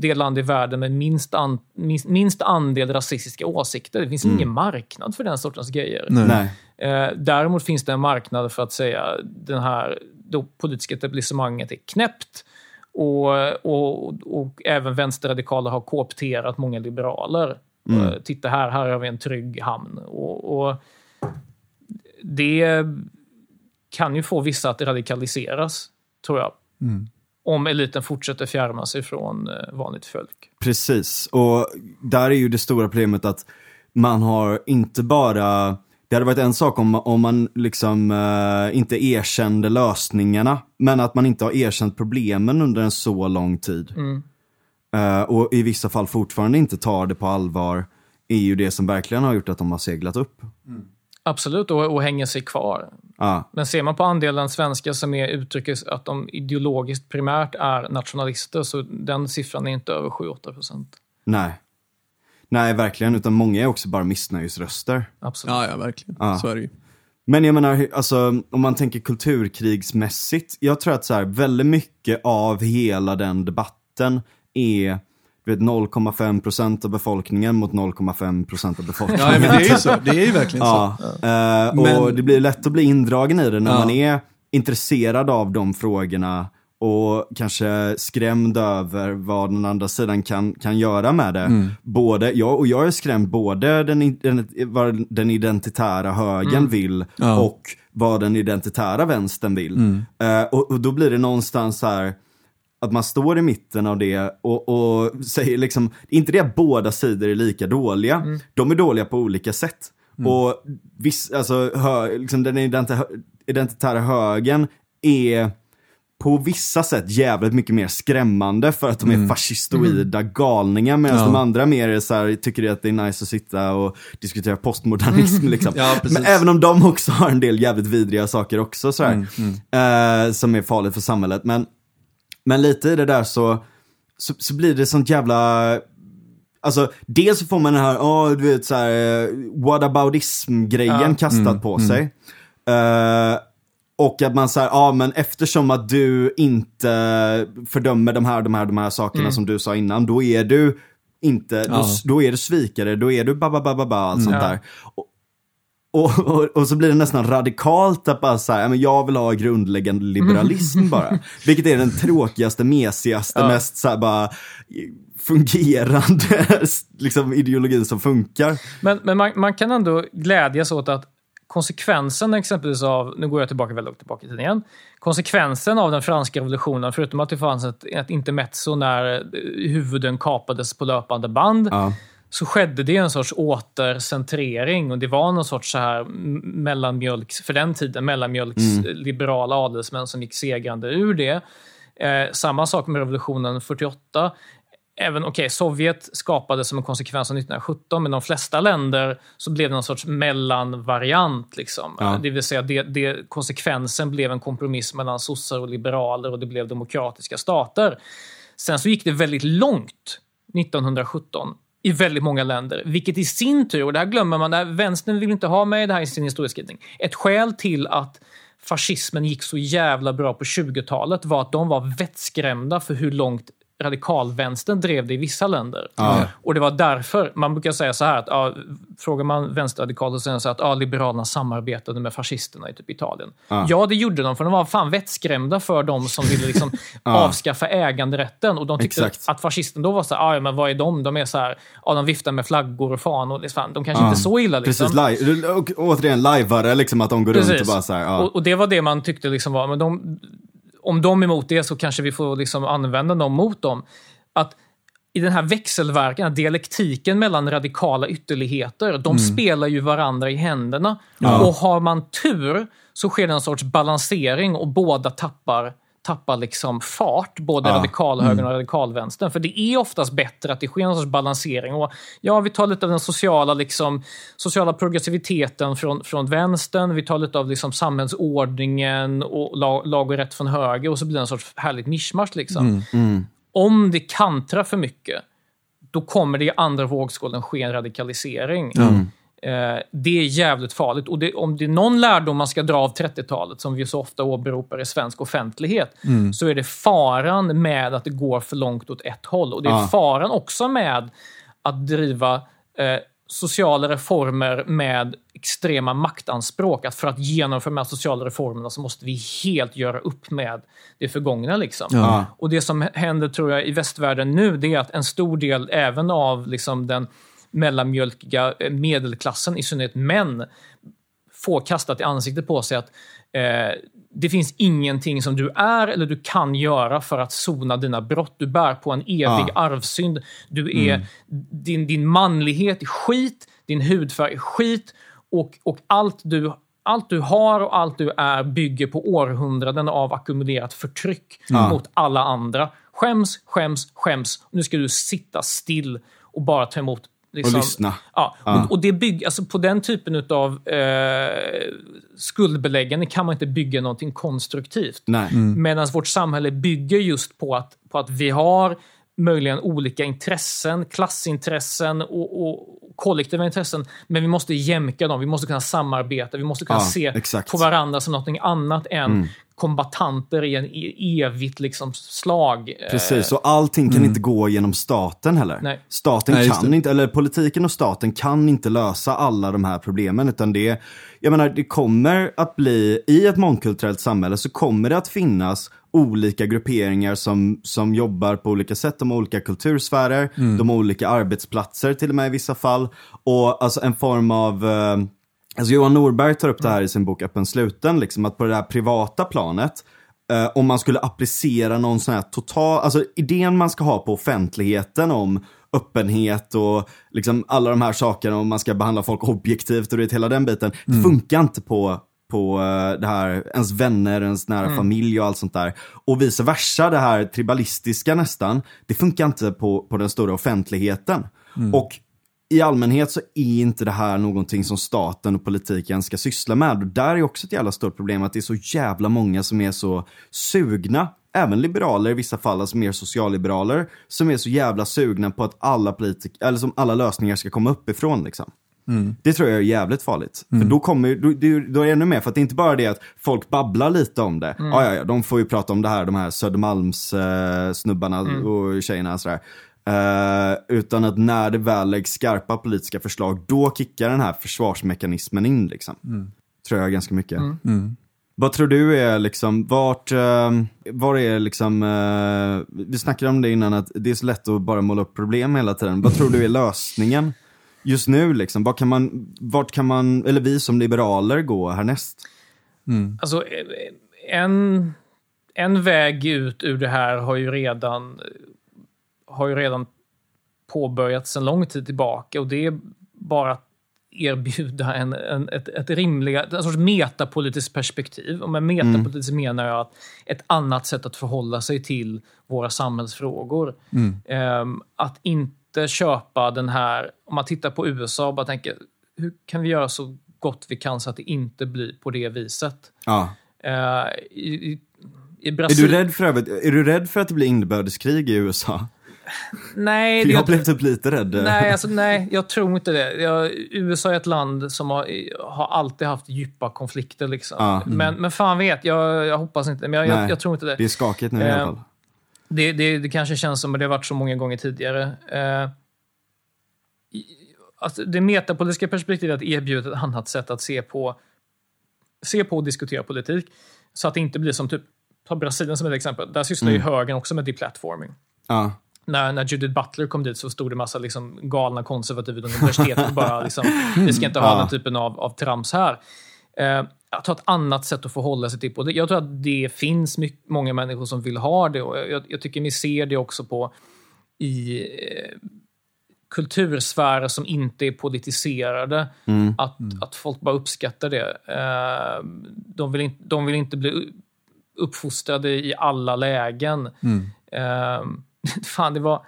det land i världen med minst, an, minst, minst andel rasistiska åsikter. Det finns ingen marknad för den sortens grejer. Nej. Eh, däremot finns det en marknad för att säga den här det politiska etablissemanget är knäppt och, och, och även vänsterradikaler har koopterat många liberaler. Eh, titta här, här har vi en trygg hamn. Och, och det kan ju få vissa att radikaliseras, tror jag. Om eliten fortsätter fjärma sig från eh, vanligt folk. Precis, och där är ju det stora problemet att man har inte bara det hade varit en sak om, om man liksom eh, inte erkände lösningarna, men att man inte har erkänt problemen under en så lång tid. Eh, och i vissa fall fortfarande inte tar det på allvar, är ju det som verkligen har gjort att de har seglat upp. Absolut, och, och hänger sig kvar. Ja, Men ser man på andelen svenskar som är uttrycker att de ideologiskt primärt är nationalister, så den siffran är inte över 7-8 procent. nej. Nej, verkligen, utan många är också bara missnöjesröster. Absolut. Ja, ja, verkligen. Ja. Så är det ju. Men jag menar, alltså, om man tänker kulturkrigsmässigt, jag tror att så här, väldigt mycket av hela den debatten är du vet, 0,5% av befolkningen mot 0,5% av befolkningen. Ja, men det är ju så. Det är ju verkligen Ja, så. eh, och Men- det blir lätt att bli indragen i det när Ja. man är intresserad av de frågorna och kanske skrämd över vad den andra sidan kan, kan göra med det. Mm. Både, ja, och jag är skrämd både den, den, vad den identitära högern vill Mm. Ja. Mm. och vad den identitära vänstern vill. Eh, och, och då blir det någonstans så här att man står i mitten av det och, och säger liksom, inte det att båda sidor är lika dåliga, de är dåliga på olika sätt. Och viss, alltså, hö, liksom den identi- identitära högen är på vissa sätt jävligt mycket mer skrämmande för att de är fascistoida galningar medan Ja. de andra mer är så här, tycker att det är nice att sitta och diskutera postmodernism. Liksom. Ja. Men även om de också har en del jävligt vidriga saker också så här, eh, som är farligt för samhället. Men, men lite i det där så, så, så blir det sånt jävla Alltså, dels så får man den här, åh, du vet så här, eh, whataboutism-grejen Ja. kastad på sig. Eh, och att man säger, ja men eftersom att du inte fördömer de här, de här, de här sakerna som du sa innan, då är du inte, då, Ja. då är du svikare, då är du ba ba ba ba ba allt sånt Ja. där. Och, och, och, och så blir det nästan radikalt att bara säga, men jag vill ha grundläggande liberalism bara. Vilket är den tråkigaste, mesigaste, Ja. mest så här bara fungerande liksom, ideologin som funkar. Men, men man, man kan ändå glädjas åt att konsekvensen exempelvis av, nu går jag tillbaka väldigt långt tillbaka i tiden igen, konsekvensen av den franska revolutionen, förutom att det fanns ett, ett intermezzo när eh, huvuden kapades på löpande band, Ja. Så skedde det en sorts återcentrering och det var någon sorts så här mellanmjölks, för den tiden, mellanmjölks liberala adelsmän som gick segrande ur det. Eh, samma sak med revolutionen 48. Även, okej, Sovjet skapades som en konsekvens av 1917, men de flesta länder så blev det någon sorts mellanvariant. Liksom. Ja. Det vill säga, det, det, konsekvensen blev en kompromiss mellan sossar och liberaler och det blev demokratiska stater. Sen så gick det väldigt långt 1917 i väldigt många länder, vilket i sin tur, och det här glömmer man, där vänstern vill inte ha med det här i sin historieskrivning, ett skäl till att fascismen gick så jävla bra på 20-talet var att de var vettskrämda för hur långt radikalvänstern drev det i vissa länder. Ja. Och det var därför, man brukar säga så här, att ja, frågar man vänsterradikaler så säger de så att ja, Liberalerna samarbetade med fascisterna i typ Italien. Ja. Ja. det gjorde de, för de var fan vettskrämda för de som ville liksom avskaffa äganderätten. Och de tyckte Exakt. att fascisten då var så här, ja men vad är de? De är så här, ja de viftar med flaggor och. Det är fan, De kanske inte är så illa liksom. Precis, live, och, återigen lajvare liksom att de går runt och bara så här, och, och det var det man tyckte liksom var, men de, om de är emot det så kanske vi får liksom använda dem mot dem. Att i den här växelverkan, dialektiken mellan radikala ytterligheter, de spelar ju varandra i händerna. Och har man tur så sker det en sorts balansering och båda tappar tappar liksom fart, både Ja. radikalhögern och radikalvänstern. För det är oftast bättre att det sker en sorts balansering. Och ja, vi tar lite av den sociala, liksom, sociala progressiviteten från, från vänstern, vi tar lite av liksom, samhällsordningen och lag, lag och rätt från höger och så blir det en sorts härligt mischmasch. Liksom. Om det kantrar för mycket, då kommer det i andra vågskålen ske en radikalisering. Eh, det är jävligt farligt. Och det, om det är någon lärdom man ska dra av 30-talet, som vi så ofta åberopar i svensk offentlighet, så är det faran med att det går för långt åt ett håll. Och det är Ja. faran också med att driva eh, sociala reformer med extrema maktanspråk. Att för att genomföra de här sociala reformerna så måste vi helt göra upp med det förgångna. Liksom. Ja. Och det som händer tror jag i västvärlden nu, det är att en stor del även av liksom, den mellanmjölkiga eh, medelklassen, i synnerhet män, får kastat i ansiktet på sig att eh, det finns ingenting som du är eller du kan göra för att sona dina brott. Du bär på en evig Ja. arvsynd. Du är, din, din manlighet är skit, din hudfärg är skit och, och allt, du, allt du har och allt du är bygger på århundraden av ackumulerat förtryck mot alla andra. Skäms, skäms, skäms. Nu ska du sitta still och bara ta emot liksom, lyssna. Ja, Ja. Och, och det bygger, alltså på den typen av eh, skuldbeläggande kan man inte bygga någonting konstruktivt. Nej. Medan vårt samhälle bygger just på att, på att vi har möjligen olika intressen, klassintressen och, och kollektiva intressen. Men vi måste jämka dem, vi måste kunna samarbeta, vi måste kunna Ja, se exakt. på varandra som något annat än kombatanter i en e- evigt liksom slag. Eh, Precis, och allting kan inte gå genom staten heller. Nej. Staten Nej, kan inte, eller politiken och staten kan inte lösa alla de här problemen. Utan det, jag menar, det kommer att bli, i ett mångkulturellt samhälle så kommer det att finnas olika grupperingar som, som jobbar på olika sätt. De har olika kultursfärer, de har olika arbetsplatser till och med i vissa fall. Och alltså en form av eh, Alltså Johan Norberg tar upp det här i sin bok Öppen sluten, liksom att på det här privata planet, eh, om man skulle applicera någon sån här total, alltså idén man ska ha på offentligheten om öppenhet och liksom alla de här sakerna, om man ska behandla folk objektivt och det, hela den biten, det funkar inte på på eh, det här, ens vänner, ens nära familj och allt sånt där. Och vice versa, det här tribalistiska nästan, det funkar inte på, på den stora offentligheten. Och i allmänhet så är inte det här någonting som staten och politiken ska syssla med. Och där är också ett jävla stort problem att det är så jävla många som är så sugna, även liberaler i vissa fall, alltså mer socialliberaler, som är så jävla sugna på att alla politik eller som alla lösningar ska komma uppifrån liksom. Det tror jag är jävligt farligt. För då kommer då, då, är det ännu mer, för att det är inte bara det att folk babblar lite om det. Ja, ja, ja, de får ju prata om det här, de här Södermalms eh, snubbarna och tjejerna och sådär. Eh, utan att när det väl läggs skarpa politiska förslag, då kickar den här försvarsmekanismen in liksom. Tror jag ganska mycket. Vad tror du är liksom, vart, eh, var är liksom, eh, vi snackade om det innan att det är så lätt att bara måla upp problem hela tiden. Vad tror du är lösningen? Just nu liksom, vad kan man, vart kan man, eller vi som liberaler gå härnäst? Alltså, eh, en, en väg ut ur det här har ju redan, har ju redan påbörjats en lång tid tillbaka och det är bara att erbjuda en, en, ett, ett rimliga, en sorts metapolitiskt perspektiv. Och med metapolitiskt menar jag att ett annat sätt att förhålla sig till våra samhällsfrågor. Ehm, att inte köpa den här, om man tittar på USA och bara tänker, hur kan vi göra så gott vi kan så att det inte blir på det viset? Ja. Eh, i, i, i Är Brasil- du rädd för övrigt, är du rädd för att det blir inbördeskrig i USA? Nej, det, jag blev typ lite rädd. nej, alltså, nej, jag tror inte det. Jag, USA är ett land som har, har alltid haft djupa konflikter. Liksom. Ja. Men, men fan vet, jag, jag hoppas inte. Men jag, jag, jag tror inte det. Det är skakigt nu i alla Eh, fall. Det, det, det kanske känns som att det har varit så många gånger tidigare. Eh, i- alltså det metapolitiska perspektivet att erbjuda ett annat sätt att se på, se på och diskutera politik. Så att det inte blir som typ, ta Brasilien som ett exempel. Där sysslar ju högern också med deplatforming. Ja. När, när Judith Butler kom dit så stod det massa liksom galna konservativa vid universitetet och bara liksom, vi ska inte ha Ja. den typen av, av trams här. Eh, att ha ett annat sätt att förhålla sig till. Och det, jag tror att det finns mycket, många människor som vill ha det. Och jag, jag tycker ni ser det också på i eh, kultursfärer som inte är politiserade. Att, att folk bara uppskattar det. Eh, de, vill inte, de vill inte bli uppfostrade i alla lägen. Eh, fan, det var...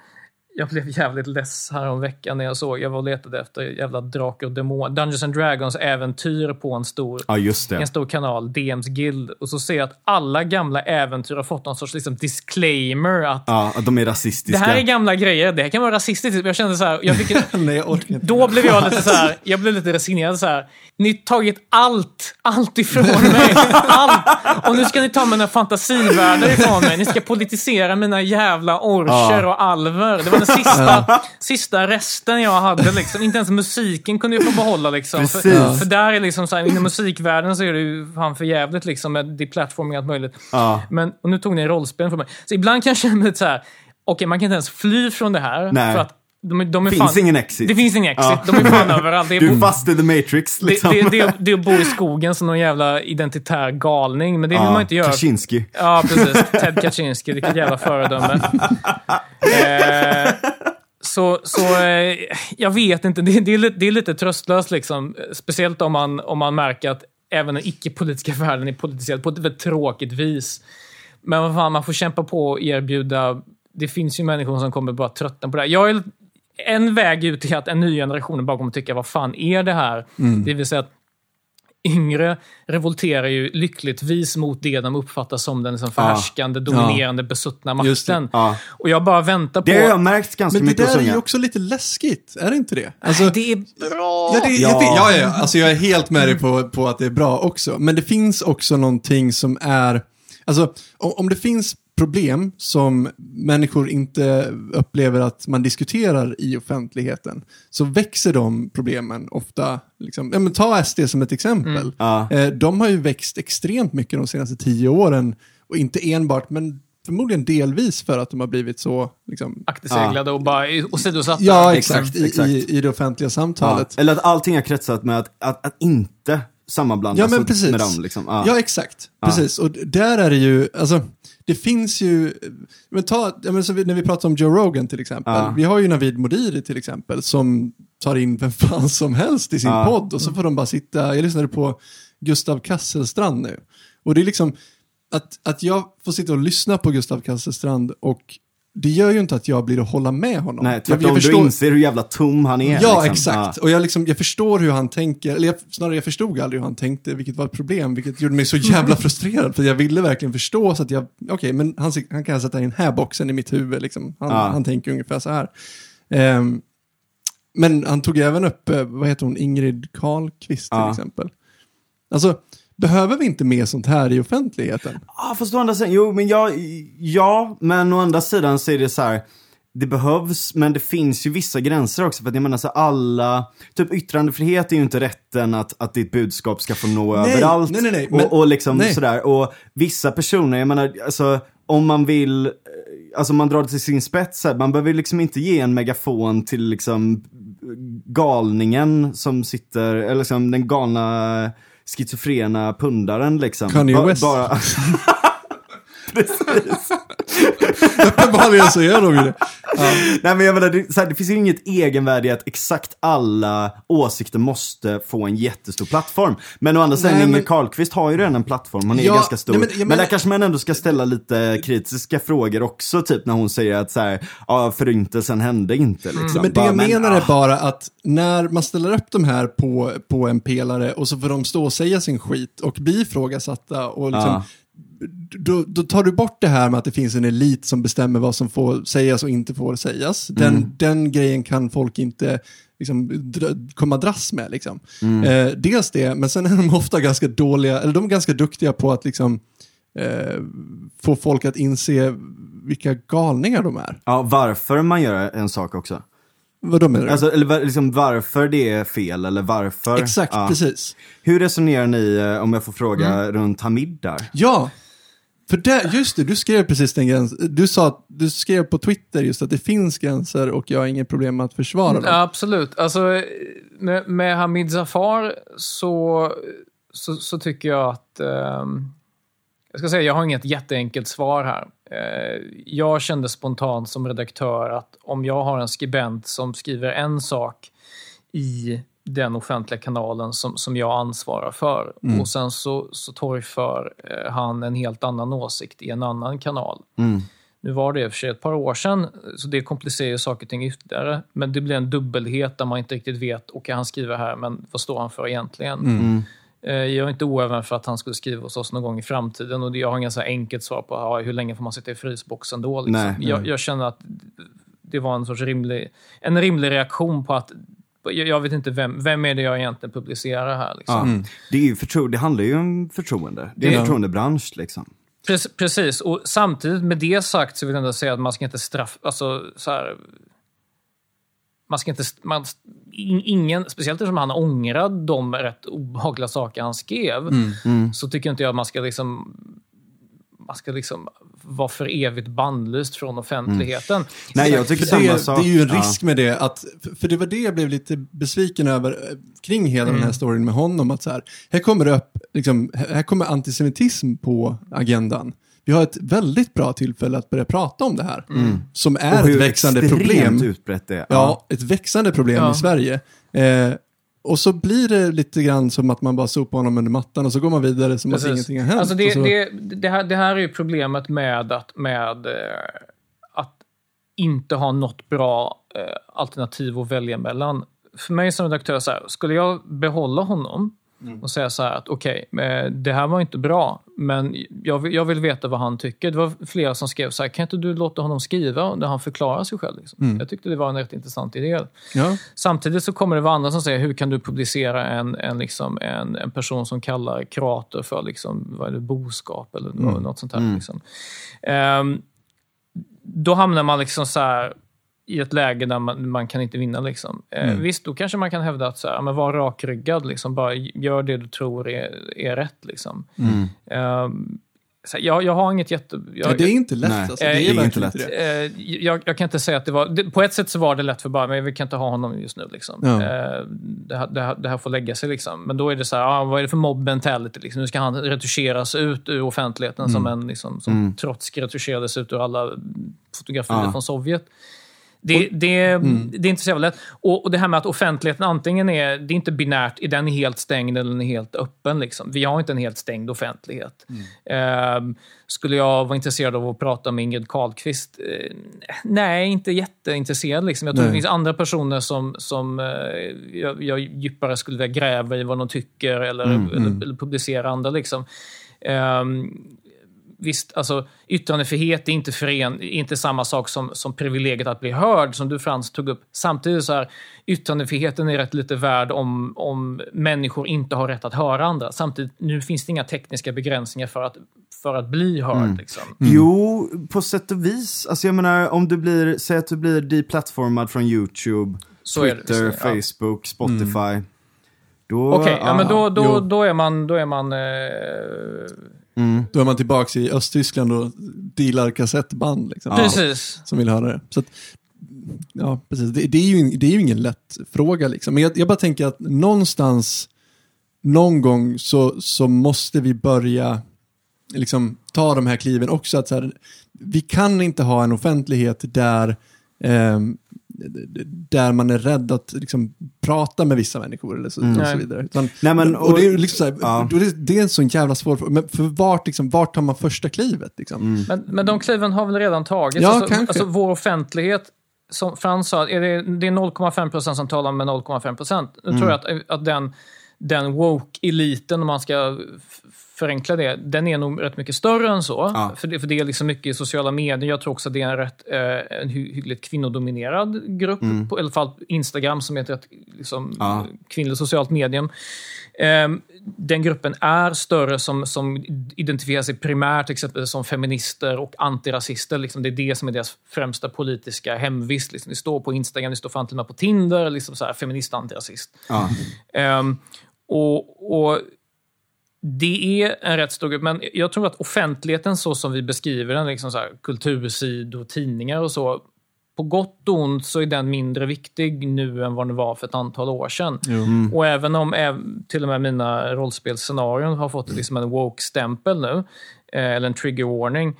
Jag blev jävligt less här om veckan när jag såg, jag var och letade efter jävla Drakar och Demoner, Dungeons and Dragons äventyr på en stor ja, just det. en stor kanal, DMs Guild, och så ser jag att alla gamla äventyr har fått någon sorts liksom, disclaimer att Ja, att de är det rasistiska. här är gamla grejer, det här kan vara rasistiskt. Jag kände så här, jag fick, Nej, jag då blev jag lite så här, jag blev lite resignerad så här. Ni har tagit allt, allt ifrån mig. Allt. Och nu ska ni ta mina fantasivärldar ifrån mig. Ni ska politisera mina jävla orcher och alver. Det var den sista, sista resten jag hade. Liksom. Inte ens musiken kunde jag få behålla. Liksom. För, för där är liksom så här, inom musikvärlden så är det ju fan för jävligt liksom, med deplatforming och allt möjligt. Ja. Men, och nu tog ni rollspel från mig. Så ibland kan jag känna lite så här, okej man kan inte ens fly från det här. Nej. För att de, de Finns fan, ingen exit. Det finns ingen exit. Ja. De är fan överallt. Det är, Du är fast i the matrix det, liksom. det, det, det är att bo i skogen som någon jävla identitär galning. Men det vill man inte göra. Kaczynski. Ja, precis. Ted Kaczynski, vilket jävla föredöme. Eh, så så eh, jag vet inte, det, det, är, lite- det är lite tröstlöst liksom. Speciellt om man, om man märker att även den icke-politiska världen är politiserad på ett väldigt tråkigt vis. Men vad fan, man får kämpa på och erbjuda... Det finns ju människor som kommer bara tröttna på det här. Jag är, en väg ut är att en ny generation bara kommer tycka, vad fan är det här? Det vill säga att yngre revolterar ju lyckligtvis mot det de uppfattar som den liksom förhärskande, dominerande, besuttna det. makten. Ja. Och jag bara väntar på... Det har jag märkt ganska Men det mycket hos där är ju också lite läskigt, är det inte det? Alltså, det är bra! Ja, det, Ja. Ja, ja, ja. Alltså jag är helt med dig på, på att det är bra också. Men det finns också någonting som är, alltså om, om det finns problem som människor inte upplever att man diskuterar i offentligheten, så växer de problemen ofta, liksom, ja, men ta SD som ett exempel. Ja. Eh, de har ju växt extremt mycket de senaste tio åren, och inte enbart, men förmodligen delvis för att de har blivit så, liksom, Akterseglade och bara åsidosatta. ja Exakt, exakt, i, exakt. I, i det offentliga Ja. samtalet. Eller att allting har kretsat med att, att, att inte sammanblandas Ja, men precis. med dem. Liksom. Ja. Ja, exakt. Precis. Och där är det ju, alltså, det finns ju, men ta, ja, men så vi, när vi pratar om Joe Rogan till exempel. Ja. Vi har ju Navid Modiri till exempel som tar in vem fan som helst i sin Ja. podd och så får de bara sitta, jag lyssnade på Gustav Kasselstrand nu. Och det är liksom, att, att jag får sitta och lyssna på Gustav Kasselstrand och det gör ju inte att jag blir att hålla med honom. Nej, jag, tvärtom, jag du förstår, inser hur jävla tom han är. Ja, liksom. exakt. Och jag, liksom, jag förstår hur han tänker, eller jag, snarare jag förstod aldrig hur han tänkte, vilket var ett problem, vilket gjorde mig så jävla frustrerad, för jag ville verkligen förstå, så att jag, okej, men han, han kan sätta i den här boxen i mitt huvud, liksom. han, Ja. han tänker ungefär så här. Ehm, men han tog även upp, eh, vad heter hon, Ingrid Carlqvist till exempel. Alltså, behöver vi inte mer sånt här i offentligheten? Ja, fast å andra sidan, jo men jag, ja, men å andra sidan så är det så här. Det behövs, men det finns ju vissa gränser också. För att jag menar så alla, typ yttrandefrihet är ju inte rätten att, att ditt budskap ska få nå Nej, överallt. nej, nej, nej, men- och, och liksom nej. sådär. Och vissa personer, jag menar, alltså om man vill, alltså man drar det till sin spets här, man behöver liksom inte ge en megafon till liksom galningen som sitter, eller liksom den galna schizofrena pundaren liksom. Kanye West. Bara, Precis. Uppenbarligen så gör de ju det. Nej men jag menar, det, så här, det finns ju inget egenvärde i att exakt alla åsikter måste få en jättestor plattform. Men å andra sidan, Inger men- Carlqvist har ju redan en plattform, hon är Ja, ganska stor. nej, men, men menar- där kanske man ändå ska ställa lite kritiska frågor också, typ när hon säger att så här, ja förintelsen hände inte liksom. Mm. Men det jag menar är ah, bara att när man ställer upp de här på, på en pelare och så får de stå och säga sin skit och bli ifrågasatta och liksom, Ja. Då, då tar du bort det här med att det finns en elit som bestämmer vad som får sägas och inte får sägas. Den, Mm. den grejen kan folk inte liksom, dra, komma dras med. Liksom. Mm. Eh, dels det, men sen är de ofta ganska dåliga, eller de är ganska duktiga på att liksom, eh, få folk att inse vilka galningar de är. Ja, varför man gör en sak också. Vad menar du? Alltså, eller liksom varför det är fel eller varför. Exakt, ja. precis. Hur resonerar ni, eh, om jag får fråga, Mm. runt Hamid där? Ja, för där, just det, du skrev precis den gränsen. Du sa, att- du skrev på Twitter just att det finns gränser och jag har inget problem med att försvara dem. Ja, absolut. Alltså, med, med Hamid Zafar så, så, så tycker jag att... ehm, jag ska säga, jag har inget jätteenkelt svar här. Eh, jag kände spontant som redaktör att om jag har en skribent som skriver en sak i den offentliga kanalen som, som jag ansvarar för och sen så, så torgför eh, han en helt annan åsikt i en annan kanal. Mm. Nu var det i och för sig ett par år sedan, så det komplicerar ju saker och ting ytterligare. Men det blir en dubbelhet där man inte riktigt vet, okej han skriver här, men vad står han för egentligen? Mm. Eh, Jag är inte oäven för att han skulle skriva hos oss någon gång i framtiden och jag har här enkelt svar på ja, hur länge får man sitta i frysboxen då. Liksom. Nej, jag, jag känner att det var en sorts rimlig, en rimlig reaktion på att jag, vet inte vem, vem är det jag egentligen publicerar här. Liksom. Ja. Det, är ju förtro- det handlar ju om förtroende. Det är en Ja. förtroendebransch liksom. Prec- Precis, och samtidigt med det sagt så vill jag ändå säga att man ska inte straffa... Alltså, så här, man ska inte... Man, in- ingen, speciellt eftersom han ångrade de rätt obehagliga saker han skrev, så tycker inte jag att man ska liksom... Man ska liksom vara för evigt bannlyst från offentligheten. Nej, jag tycker För samma det, sak. det är ju en Ja. risk med det, att, för- det var det jag blev lite besviken över eh, kring hela den här storyn med honom. Att så här, här kommer det upp, liksom, här kommer antisemitism på agendan. Vi har ett väldigt bra tillfälle att börja prata om det här. Som är Och hur ett växande extremt problem. utbrett det är. Ja, ett växande problem Ja. i Sverige. Eh, och så blir det lite grann som att man bara sopar honom under mattan och så går man vidare som att Precis. ingenting har hänt. Alltså det, så, det, det, här, det här är ju problemet med att, med, eh, att inte ha något bra eh, alternativ att välja mellan. För mig som redaktör, så här, skulle jag behålla honom och säga så här att okej, eh, det här var inte bra, men jag vill, jag vill veta vad han tycker. Det var flera som skrev så här, kan inte du låta honom skriva där han förklarar sig själv? Liksom? Jag tyckte det var en rätt intressant idé. ja. Samtidigt så kommer det vara andra som säger, hur kan du publicera en, en, liksom, en, en person som kallar kroater för liksom, vad är det, boskap eller något sånt här. Liksom. Ehm, då hamnar man liksom så här i ett läge där man, man kan inte vinna. Liksom. Eh, Visst, då kanske man kan hävda att så här, men var rakryggad, liksom, bara gör det du tror är, är rätt. Liksom. Ehm, så här, jag, jag har inget jätte... Jag, ja, det är inte lätt Nej, alltså. det är verkligen inte lätt. Eh, jag, jag kan inte säga att det var... Det, på ett sätt så var det lätt för bara, men vi kan inte ha honom just nu. Liksom. Ja. Eh, det, här- det, här- det här får lägga sig. Liksom. Men då är det så här, ah, vad är det för mob mentality? Liksom? Nu ska han retuscheras ut ur offentligheten som en liksom, som Trotskij retuscherades ut ur alla fotografier Ja. från Sovjet. Det, det, det är inte så jävla lätt. Och, och det här med att offentligheten antingen är, det är inte binärt, är den helt stängd eller den är helt öppen. Liksom. Vi har inte en helt stängd offentlighet. Ehm, skulle jag vara intresserad av att prata med Ingrid Carlqvist? Eh, nej, inte jätteintresserad. Liksom. Jag tror Nej. det finns andra personer som, som eh, jag, jag djupare skulle vilja gräva i vad de tycker eller, eller, eller publicera andra. Liksom. Ehm, Visst, alltså, yttrandefrihet är inte, fören, är inte samma sak som, som privilegiet att bli hörd, som du Frans tog upp. Samtidigt så här, yttrandefriheten är rätt lite värd om, om människor inte har rätt att höra andra. Samtidigt, nu finns det inga tekniska begränsningar för att, för att bli hörd. Liksom. Jo, på sätt och vis. Alltså jag menar, om du blir, säg att du blir deplattformad från YouTube, Så är det, Twitter, visst, ja. Facebook, Spotify. Då, Okej, ja, men då, då, jo. då är man... Då är man eh, Då är man tillbaka i Östtyskland och dealar kassettband. Liksom, Precis. Som vill höra det. Så att, ja, precis. Det, det, är ju, det är ju ingen lätt fråga. Liksom. Men jag, jag bara tänker att någonstans, någon gång så, så måste vi börja liksom, ta de här kliven också. Att så här, vi kan inte ha en offentlighet där ehm, där man är rädd att liksom, prata med vissa människor eller så, och så vidare. Utan, Nej, men- och, det är liksom så här, ja. det, det är en sån jävla svår fråga. Men för vart, liksom, vart tar man första klivet? Liksom? Men, men de kliven har väl redan tagits? Ja, alltså, kanske. alltså vår offentlighet, som Frans sa, är det, det är 0,5 procent som talar med 0,5 procent. Nu tror jag att, att den, den woke-eliten, om man ska förenkla det, den är nog rätt mycket större än så. Ja. För, det, för det är liksom mycket i sociala medier. Jag tror också att det är en rätt eh, en hy hyggligt kvinnodominerad grupp. På, I alla fall Instagram som är ett rätt liksom, Mm. Ja. kvinnligt socialt medium. Ehm, den gruppen är större som, som identifierar sig primärt exempelvis som feminister och antirasister. Liksom det är det som är deras främsta politiska hemvist. Liksom det står på Instagram, det står fan till och med på Tinder, liksom så här, feminist antirasist. Ja. Ehm, och, och det är en rätt stor grupp, men jag tror att offentligheten så som vi beskriver den, liksom så här, kultursidor, tidningar och så, på gott och ont så är den mindre viktig nu än vad den var för ett antal år sedan. Och även om till och med mina rollspelsscenarion har fått liksom en woke-stämpel nu, eh, eller en trigger warning,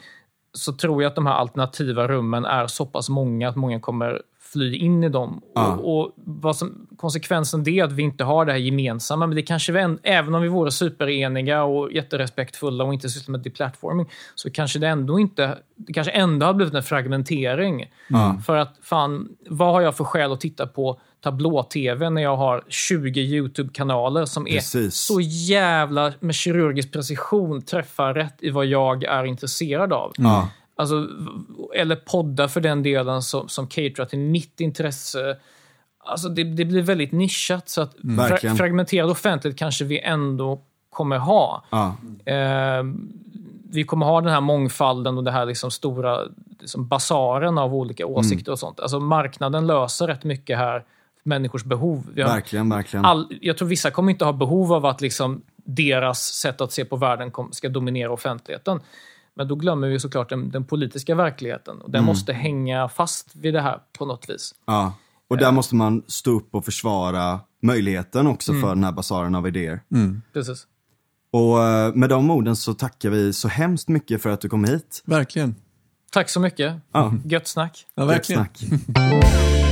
så tror jag att de här alternativa rummen är så pass många att många kommer fly in i dem. Ja. Och, och vad som, konsekvensen det är att vi inte har det här gemensamma, men det kanske vi, än- även om vi vore supereniga och jätterespektfulla och inte sysslar med deplatforming, så kanske det ändå inte, det kanske ändå har blivit en fragmentering. Ja. För att fan, vad har jag för skäl att titta på tablå-tv när jag har 20 YouTube-kanaler som är Precis. så jävla med kirurgisk precision träffar rätt i vad jag är intresserad av. Ja. Alltså, eller poddar för den delen som, som caterar till mitt intresse. Alltså det, det blir väldigt nischat, så att fra, fragmenterad offentlighet kanske vi ändå kommer ha. Ja. Eh, vi kommer ha den här mångfalden och det här liksom stora liksom basaren av olika åsikter och sånt. Alltså marknaden löser rätt mycket här, människors behov. Har, Verkligen, verkligen. all, jag tror vissa kommer inte ha behov av att liksom deras sätt att se på världen ska dominera offentligheten. Men då glömmer vi såklart den, den politiska verkligheten. Och den måste hänga fast vid det här på något vis. Ja. Och där måste man stå upp och försvara möjligheten också för den här basaren av idéer. Precis. Och eh, med de orden så tackar vi så hemskt mycket för att du kom hit. Verkligen. Tack så mycket. Ja. Gött snack. Ja, Gött verkligen. snack.